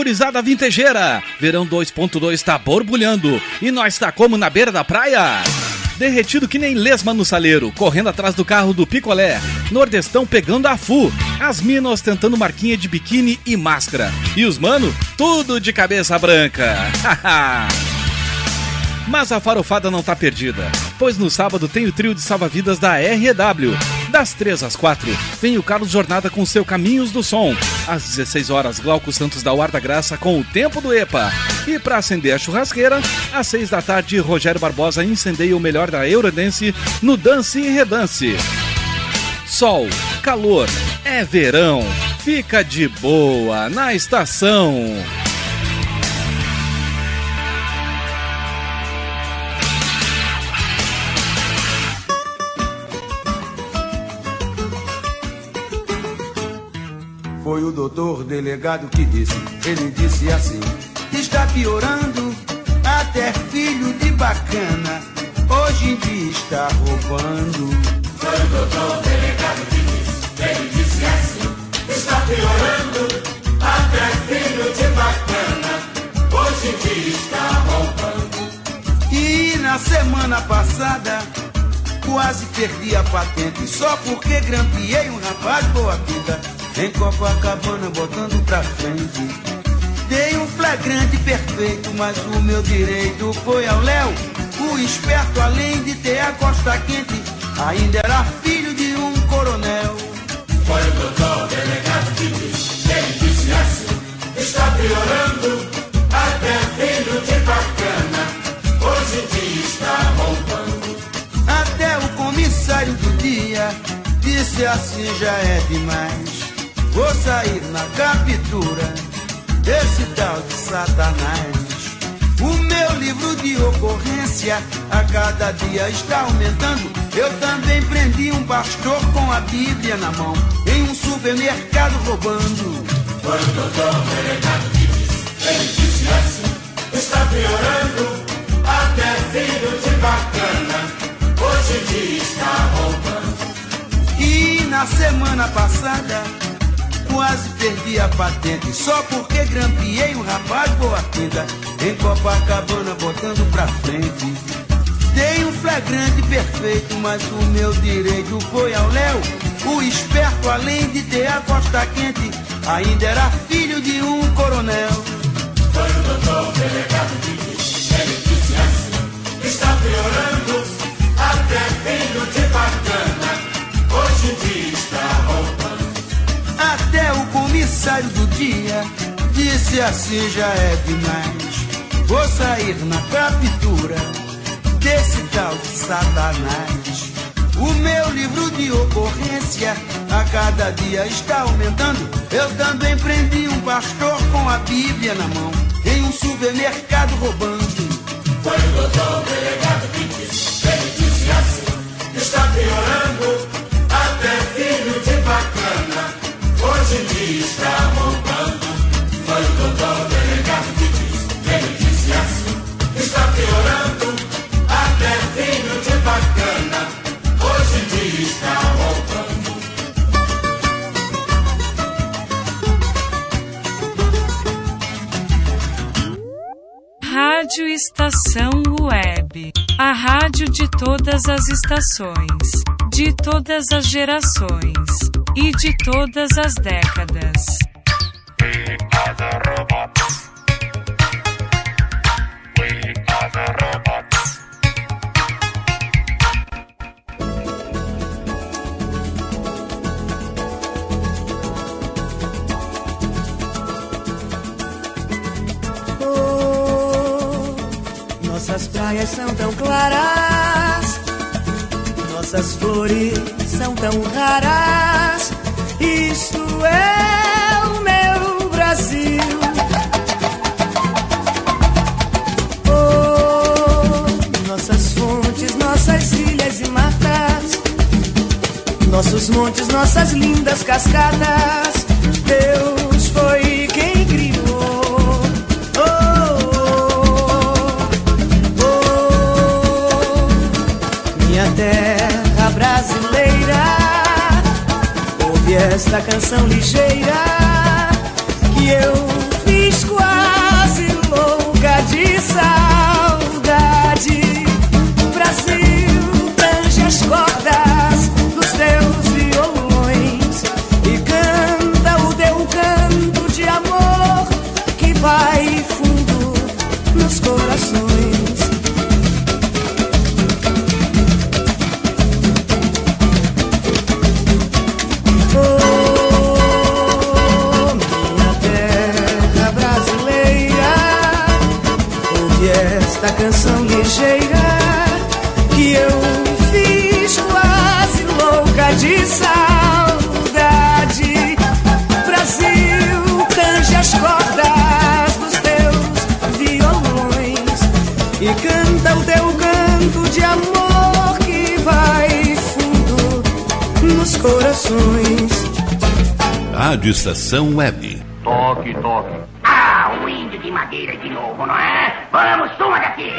Gurizada vintejeira? Verão 2.2 tá borbulhando e nós tá como na beira da praia? Derretido que nem lesma no saleiro, correndo atrás do carro do picolé. Nordestão pegando a fu. As minas tentando marquinha de biquíni e máscara. E os mano, tudo de cabeça branca. Mas a farofada não tá perdida, pois no sábado tem o trio de salva-vidas da REW. Das 3 às 4, vem o Carlos Jornada com seu Caminhos do Som. Às 16 horas, Glauco Santos da Guarda Graça com o Tempo do EPA. E para acender a churrasqueira, às 6 da tarde, Rogério Barbosa incendeia o melhor da Eurodance no Dance e Redance. Sol, calor, é verão. Fica de boa na estação. Foi o doutor delegado que disse, ele disse assim: Está piorando, até filho de bacana, hoje em dia está roubando. Foi o doutor delegado que disse, ele disse assim, está piorando, até filho de bacana, hoje em dia está roubando. E na semana passada, quase perdi a patente, só porque grampeei um rapaz boa vida, em Copacabana botando pra frente. Dei um flagrante perfeito, mas o meu direito foi ao Léo. O esperto, além de ter a costa quente, ainda era filho de um coronel. Foi o doutor delegado que disse, ele disse assim, está piorando, até filho de bacana, hoje em dia está roubando. Até o comissário do dia disse assim já é demais. Vou sair na captura desse tal de Satanás. O meu livro de ocorrência a cada dia está aumentando. Eu também prendi um pastor com a Bíblia na mão, em um supermercado roubando. Foi o doutor que disse, ele disse assim, está piorando, até filho de bacana, hoje em dia está roubando. E na semana passada quase perdi a patente só porque grampeei um rapaz boa pinta em Copacabana botando pra frente. Dei um flagrante perfeito, mas o meu direito foi ao Léo. O esperto, além de ter a costa quente, ainda era filho de um coronel. Foi o doutor delegado disse, ele disse assim, está piorando, até filho de bacana. Até o comissário do dia disse assim já é demais. Vou sair na captura desse tal de Satanás. O meu livro de ocorrência a cada dia está aumentando. Eu também prendi um pastor com a Bíblia na mão, em um supermercado roubando. Foi o doutor o delegado que disse, ele disse assim: está piorando, até filho de bacana hoje dia está roubando. Foi o doutor delegado que disse, ele disse assim, está piorando, até filho de bacana, Rádio Estação Web. A rádio de todas as estações, de todas as gerações e de todas as décadas. Oh, nossas praias são tão claras, nossas flores são tão raras. Isto é o meu Brasil. Oh, nossas fontes, nossas ilhas e matas, nossos montes, nossas lindas cascatas. Deus Esta canção ligeira que eu fiz quase louca de saudade. Corações. Rádio Estação Web. Toque, toque. Ah, o índio de madeira de novo, não é? Vamos, suma daqui!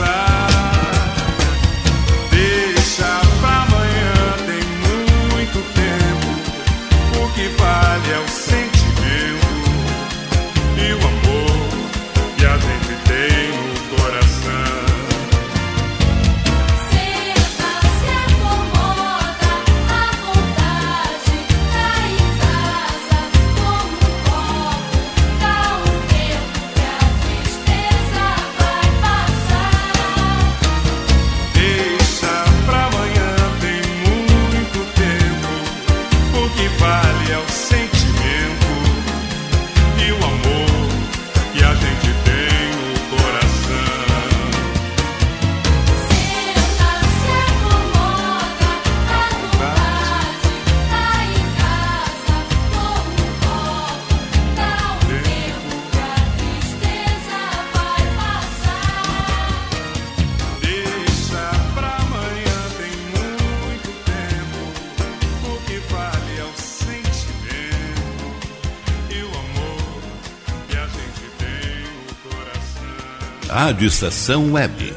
Vai Rádio Estação Web.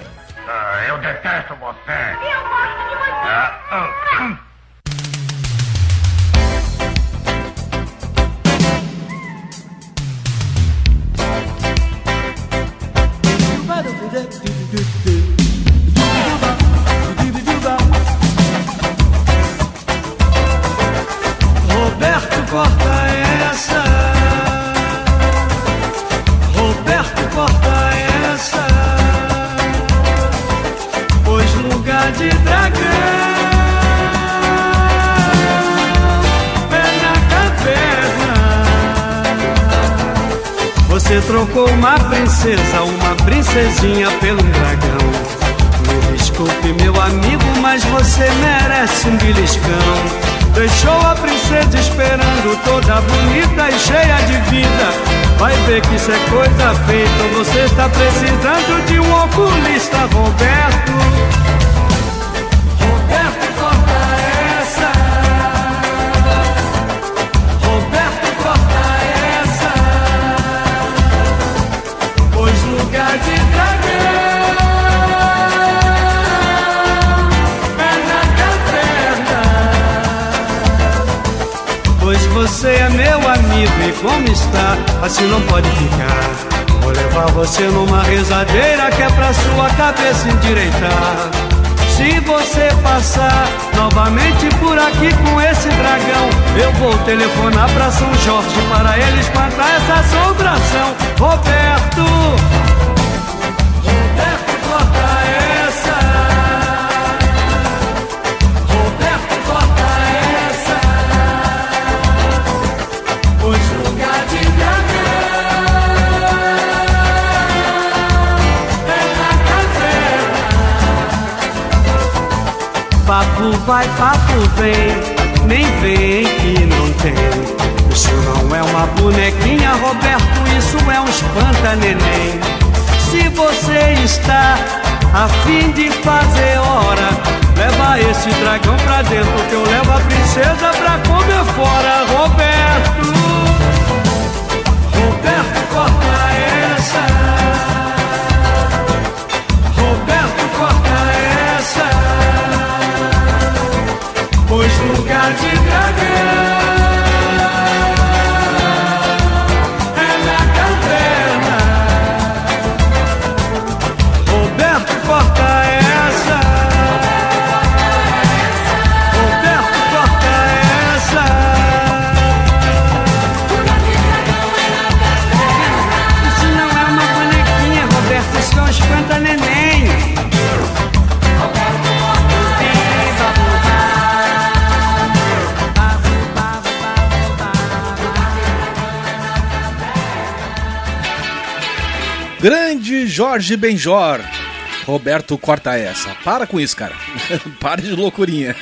Jorge Benjor. Roberto corta essa. Para com isso, cara. Para de loucurinha.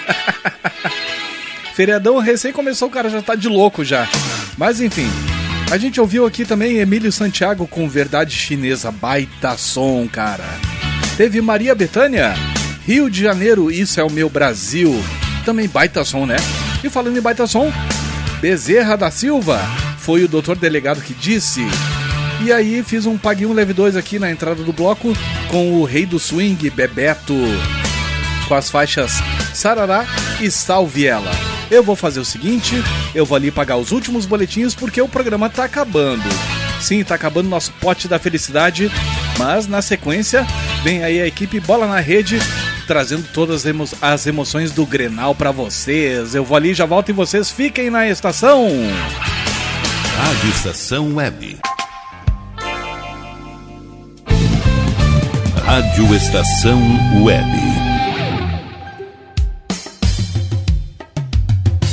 Feriadão recém começou, o cara já tá de louco já. Mas enfim. A gente ouviu aqui também Emílio Santiago com Verdade Chinesa. Baita som, cara. Teve Maria Bethânia. Rio de Janeiro, isso é o meu Brasil. Também baita som, né? E falando em baita som, Bezerra da Silva. Foi o doutor delegado que disse. E aí fiz um Pague um Leve 2 aqui na entrada do bloco com o Rei do Swing, Bebeto, com as faixas Sarará e Salve Ela. Eu vou fazer o seguinte, eu vou ali pagar os últimos boletins porque o programa tá acabando. Sim, tá acabando nosso pote da felicidade, mas na sequência vem aí a equipe Bola na Rede trazendo todas as emo- as emoções do Grenal pra vocês. Eu vou ali, já volto e vocês fiquem na estação. Rádio Estação Web. Rádio Estação Web.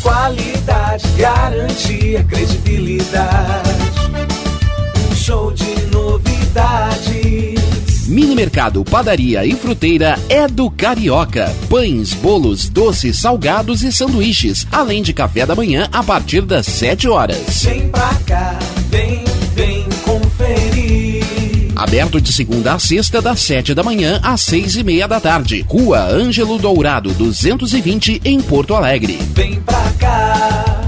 Qualidade, garantia, credibilidade. Um show de novidades. Mini Mercado, Padaria e Fruteira é do Carioca. Pães, bolos, doces, salgados e sanduíches, além de café da manhã a partir das 7 horas. Vem pra cá, vem. Aberto de segunda a sexta, das 7 da manhã às 6 e meia da tarde. Rua Ângelo Dourado, 220, em Porto Alegre. Vem pra cá.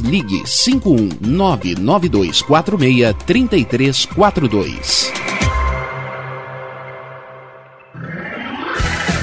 ligue 51992463342.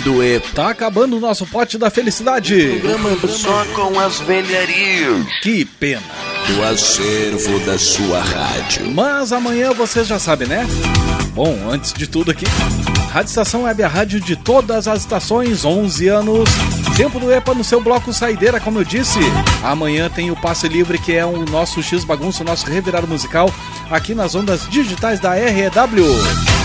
Do EPA. Tá acabando o nosso pote da felicidade. Programa só com as velharias. Que pena. Do acervo da sua rádio. Mas amanhã vocês já sabem, né? Bom, antes de tudo aqui, Rádio Estação Web, a rádio de todas as estações, 11 anos. Tempo do EPA no seu bloco Saideira, como eu disse. Amanhã tem o Passe Livre, que é o nosso X Bagunço, o nosso revirado musical, aqui nas ondas digitais da REW.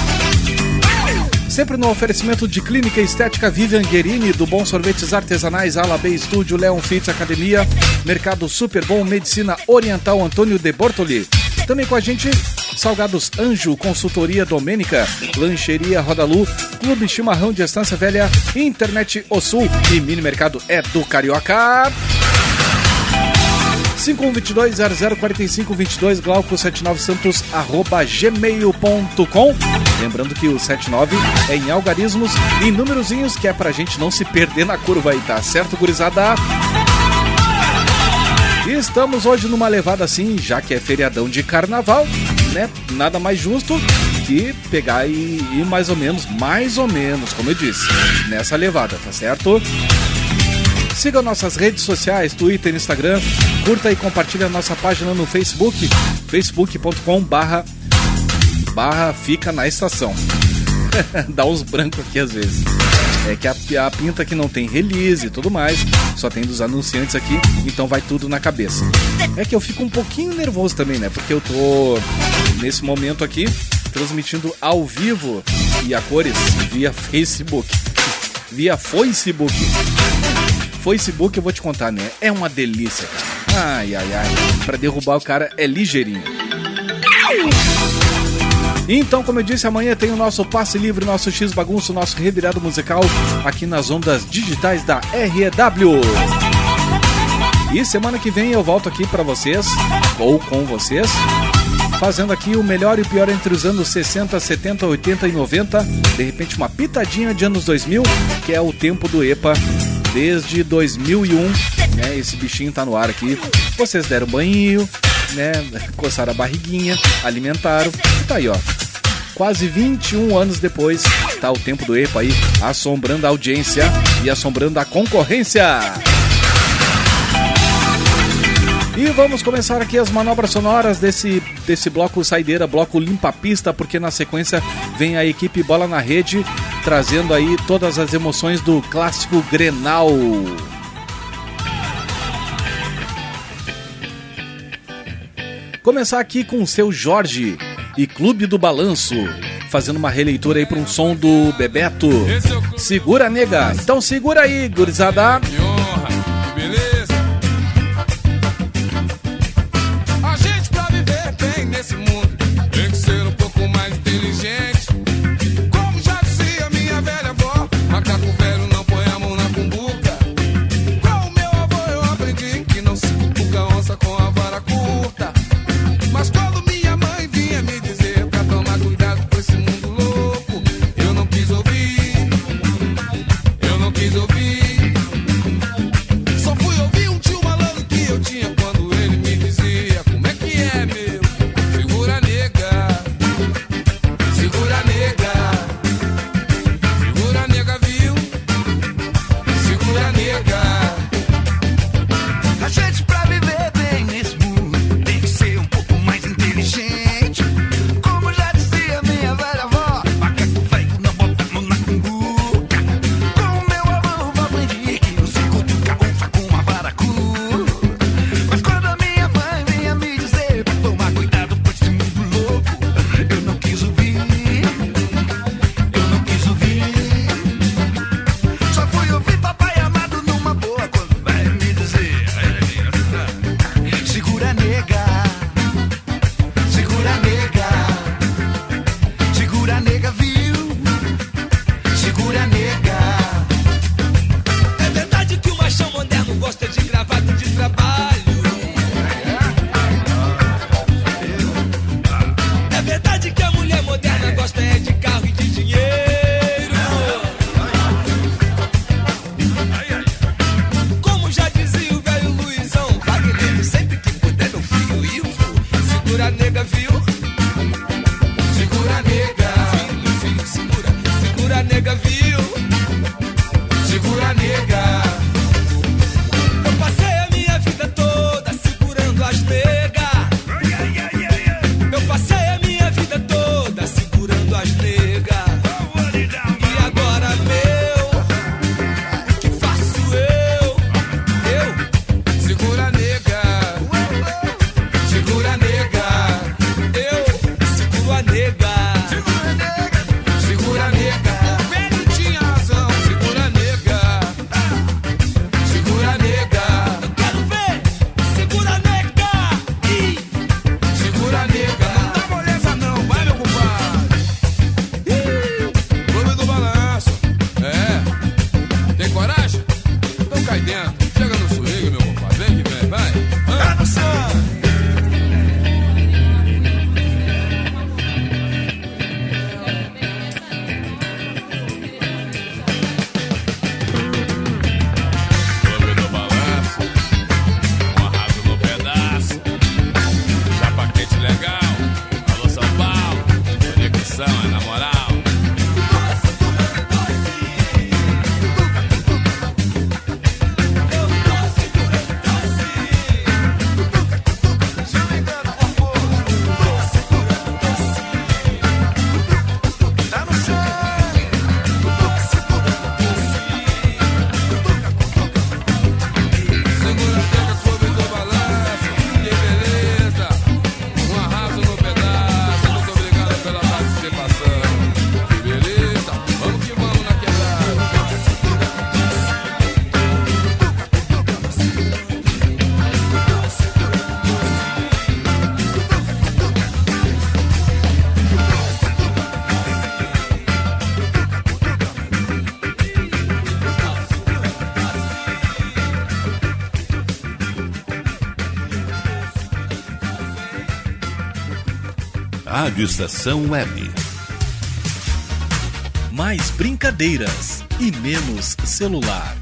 Sempre no oferecimento de Clínica Estética Vivian Guerini, do Bom Sorvetes Artesanais, Ala B Estúdio, Leon Fitz Academia, Mercado Super Bom, Medicina Oriental Antônio de Bortoli. Também com a gente, Salgados Anjo, Consultoria Domênica, Lancheria Rodalu, Clube Chimarrão de Estância Velha, Internet O Sul e Mini Mercado é do Carioca. 5122-004522, Glauco79santos, arroba gmail.com. Lembrando que o 79 é em algarismos e númerozinhos, que é pra gente não se perder na curva aí, tá certo, gurizada? Estamos hoje numa levada assim, já que é feriadão de carnaval, né? Nada mais justo que pegar e ir mais ou menos, mais ou menos, como eu disse, nessa levada, tá certo? Siga nossas redes sociais, Twitter, Instagram. Curta e compartilhe a nossa página no Facebook, facebook.com barra, barra fica na estação. Dá uns brancos aqui às vezes. É que a, a pinta que não tem release e tudo mais, só tem dos anunciantes aqui, então vai tudo na cabeça. É que eu fico um pouquinho nervoso também, né? Porque eu tô nesse momento aqui transmitindo ao vivo e a cores via Facebook. Via Facebook. Facebook eu vou te contar, né? É uma delícia, cara. Ai, ai, ai. Pra derrubar o cara é ligeirinho. Então, como eu disse, amanhã tem o nosso passe livre, nosso X bagunço, nosso revirado musical aqui nas ondas digitais da REW. E semana que vem eu volto aqui pra vocês, ou com vocês, fazendo aqui o melhor e o pior entre os anos 60, 70, 80 e 90. De repente, uma pitadinha de anos 2000, que é o tempo do EPA desde 2001. Né? Esse bichinho tá no ar aqui. Vocês deram banho, né? Coçaram a barriguinha, alimentaram. E tá aí, ó. Quase 21 anos depois, tá o tempo do EPA aí, assombrando a audiência e assombrando a concorrência. E vamos começar aqui as manobras sonoras desse, desse bloco saideira, bloco limpa pista, porque na sequência vem a equipe Bola na Rede, trazendo aí todas as emoções do clássico Grenal. Começar aqui com o seu Jorge e Clube do Balanço, fazendo uma releitura aí para um som do Bebeto. Segura, nega. Então segura aí, gurizada. Beleza? Rádio Estação Web. Mais brincadeiras e menos celular.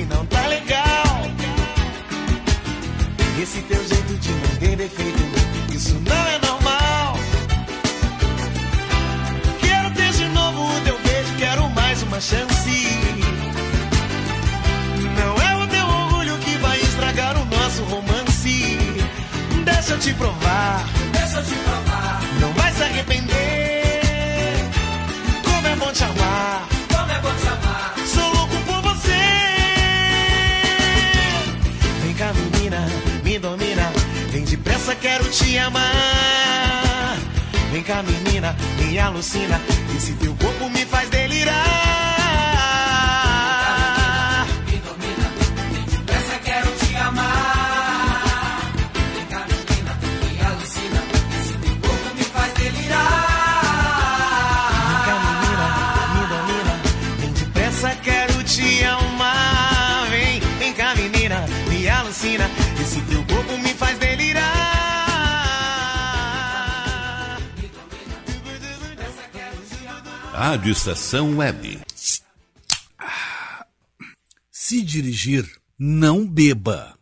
que não tá legal. Esse teu jeito de não ter defeito, isso não é normal. Quero ter de novo o teu beijo, quero mais uma chance. Não é o teu orgulho que vai estragar o nosso romance. Deixa eu te provar, deixa eu te provar. Não vai se arrepender. quero te amar. Vem cá, menina, me alucina. Esse teu corpo me faz delirar. Rádio Estação Web. Se dirigir, não beba.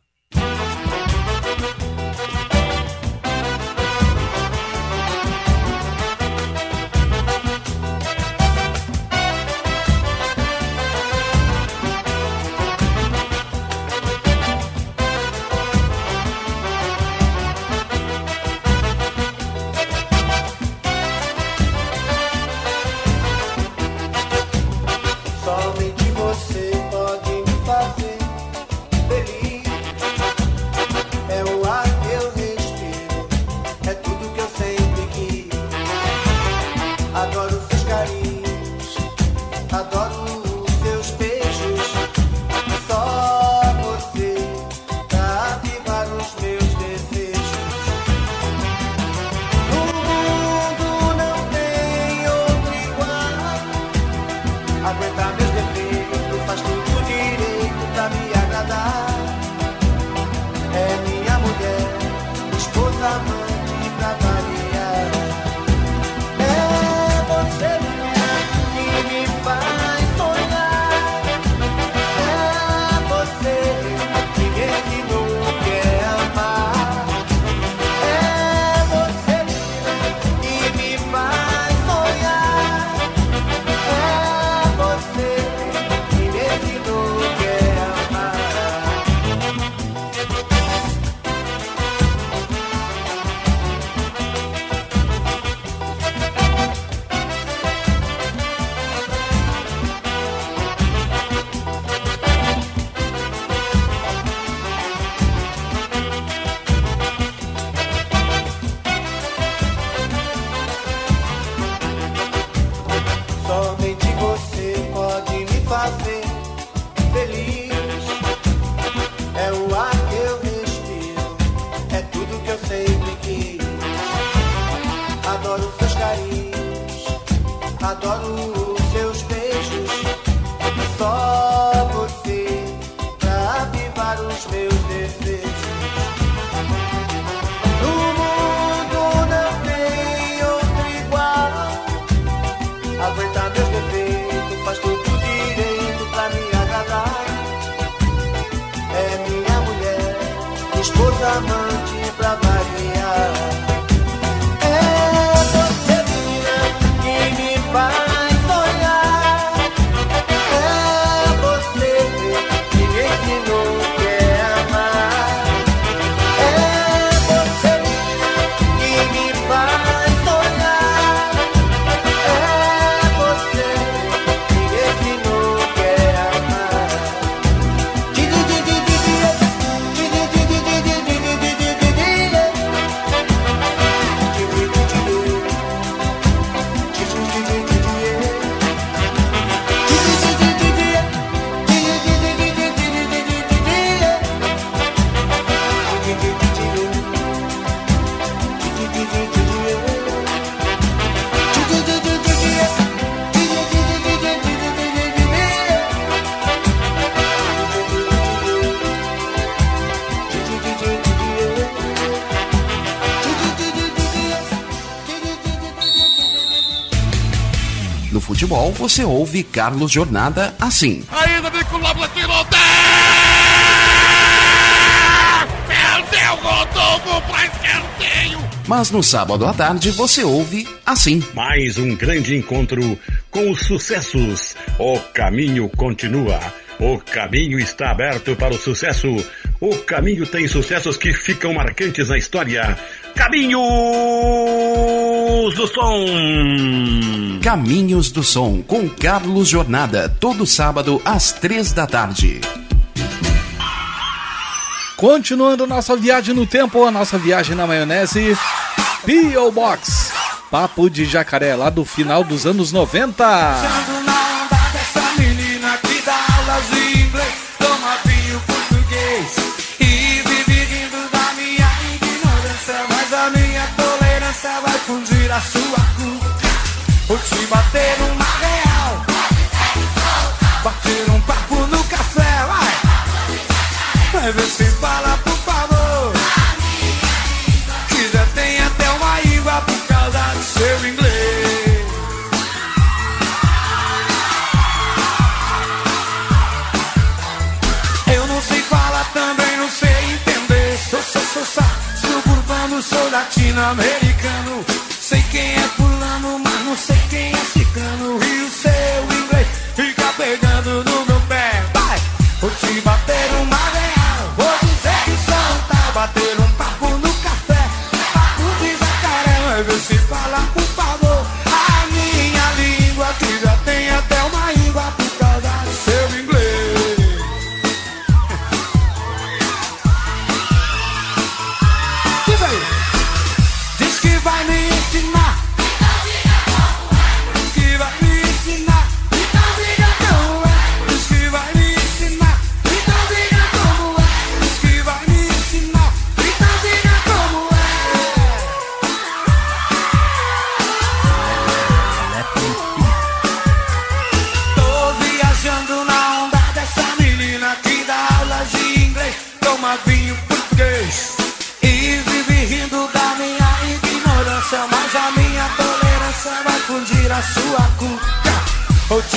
summer. você ouve Carlos Jornada assim. Ainda vem com o Lobo Perdeu Rodolfo pra escanteio! Mas no sábado à tarde você ouve assim. Mais um grande encontro com os sucessos. O caminho continua. O caminho está aberto para o sucesso. O caminho tem sucessos que ficam marcantes na história. Caminho! Caminhos do Som. Caminhos do Som com Carlos Jornada, todo sábado às três da tarde. Continuando nossa viagem no tempo, a nossa viagem na maionese, P.O. Box, Papo de Jacaré, lá do final dos anos 90. sua cuca. Vou te bater uma real. Bater um papo no café, vai. Vai ver se fala, por favor. Quiser, tem até uma íngua por causa do seu inglês. Eu não sei falar também, não sei entender. Sou, sou, sou, sou suburbano, sou latino-americano não sei quem é cigano e o seu inglês fica pegando no meu pé. Vai, vou te bater uma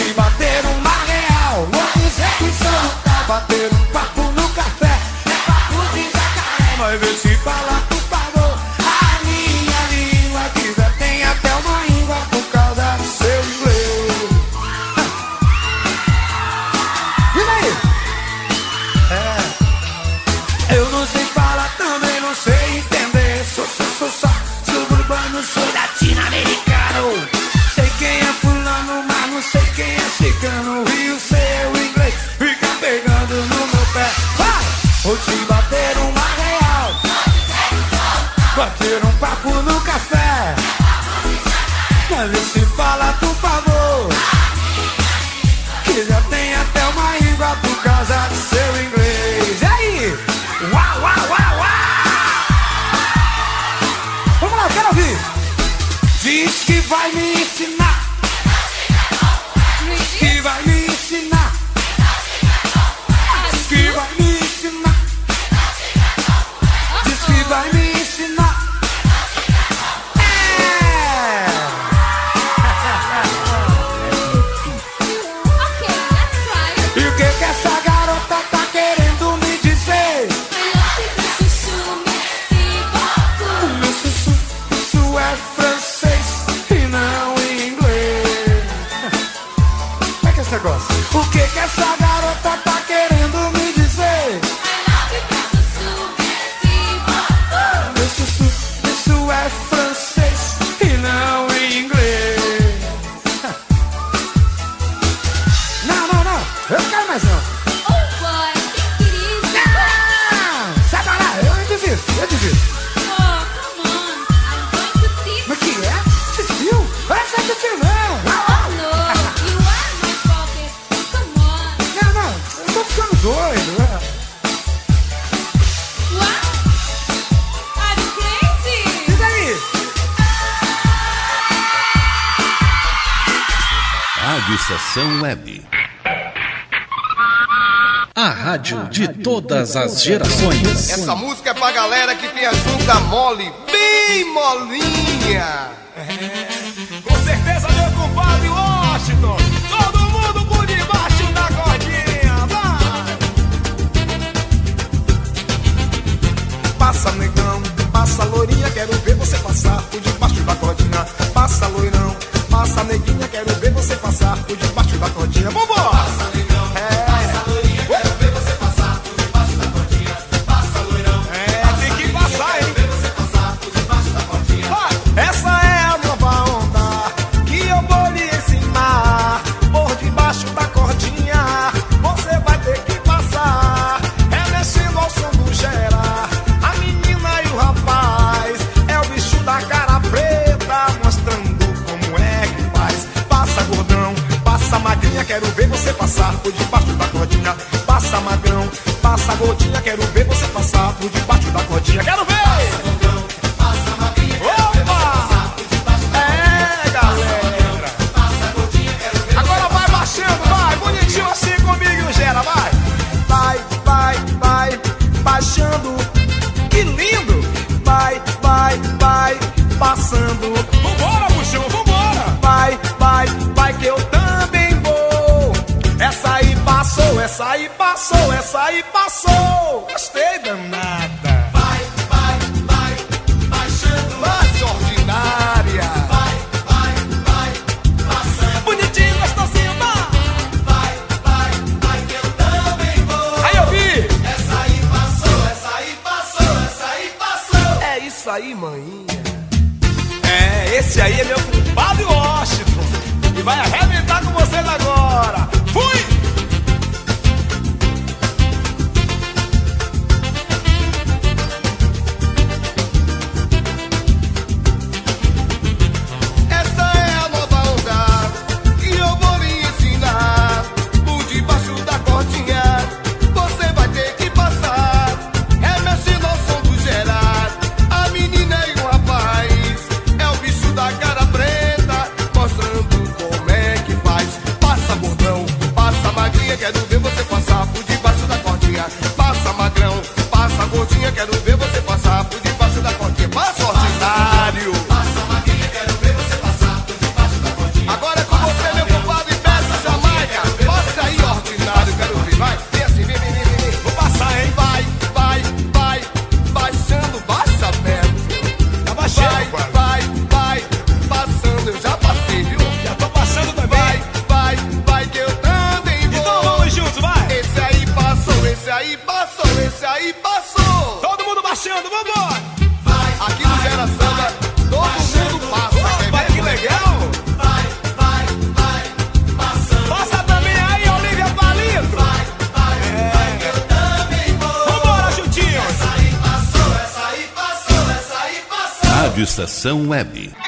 E bater uma real. Não dizer que solta Bater um papo no café. É papo de jacaré. Vai ver se fala todas as gerações. Essa música é pra galera que tem a junta mole, bem molinha. Essa aí passou, essa aí passou. Web.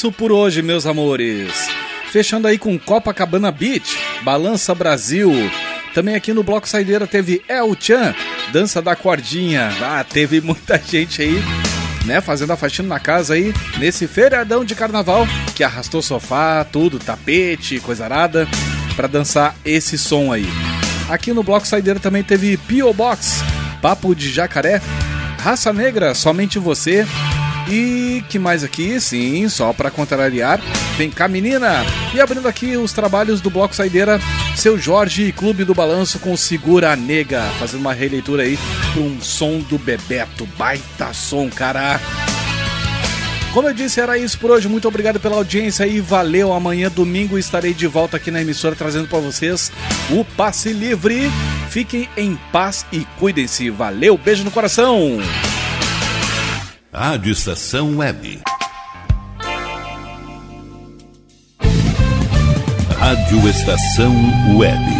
Isso por hoje, meus amores. Fechando aí com Copacabana Beach, Balança Brasil. Também aqui no Bloco Saideira teve El Chan, Dança da Cordinha. Ah, teve muita gente aí, né, fazendo a faxina na casa aí, nesse feriadão de carnaval, que arrastou sofá, tudo, tapete, coisa arada, pra dançar esse som aí. Aqui no Bloco Saideira também teve P.O. Box, Papo de Jacaré, Raça Negra, Somente Você, e que mais aqui? Sim, só para contrariar, vem cá menina! E abrindo aqui os trabalhos do Bloco Saideira, seu Jorge e Clube do Balanço com Segura Nega, fazendo uma releitura aí com um som do Bebeto, baita som, cara! Como eu disse, era isso por hoje. Muito obrigado pela audiência e valeu. Amanhã, domingo, estarei de volta aqui na emissora trazendo para vocês o Passe Livre. Fiquem em paz e cuidem-se. Valeu, beijo no coração! Rádio Estação Web. Rádio Estação Web.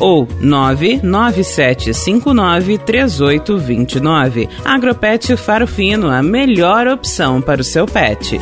ou 997593829. Agropet Faro Fino, a melhor opção para o seu pet.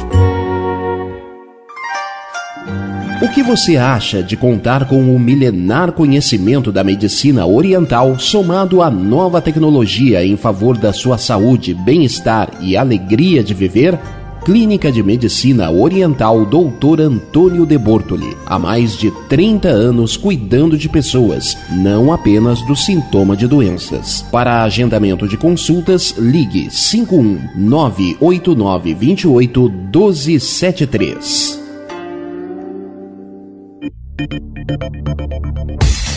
O que você acha de contar com o milenar conhecimento da medicina oriental somado à nova tecnologia em favor da sua saúde, bem-estar e alegria de viver? Clínica de Medicina Oriental Dr. Antônio de Bortoli. Há mais de 30 anos cuidando de pessoas, não apenas do sintoma de doenças. Para agendamento de consultas, ligue 51 989 28 1273.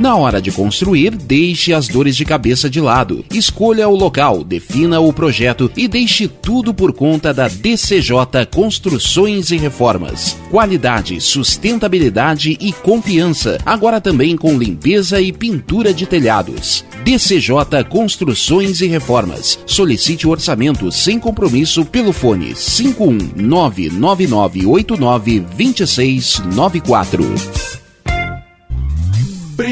Na hora de construir, deixe as dores de cabeça de lado. Escolha o local, defina o projeto e deixe tudo por conta da DCJ Construções e Reformas. Qualidade, sustentabilidade e confiança. Agora também com limpeza e pintura de telhados. DCJ Construções e Reformas. Solicite o orçamento sem compromisso pelo fone 51999892694.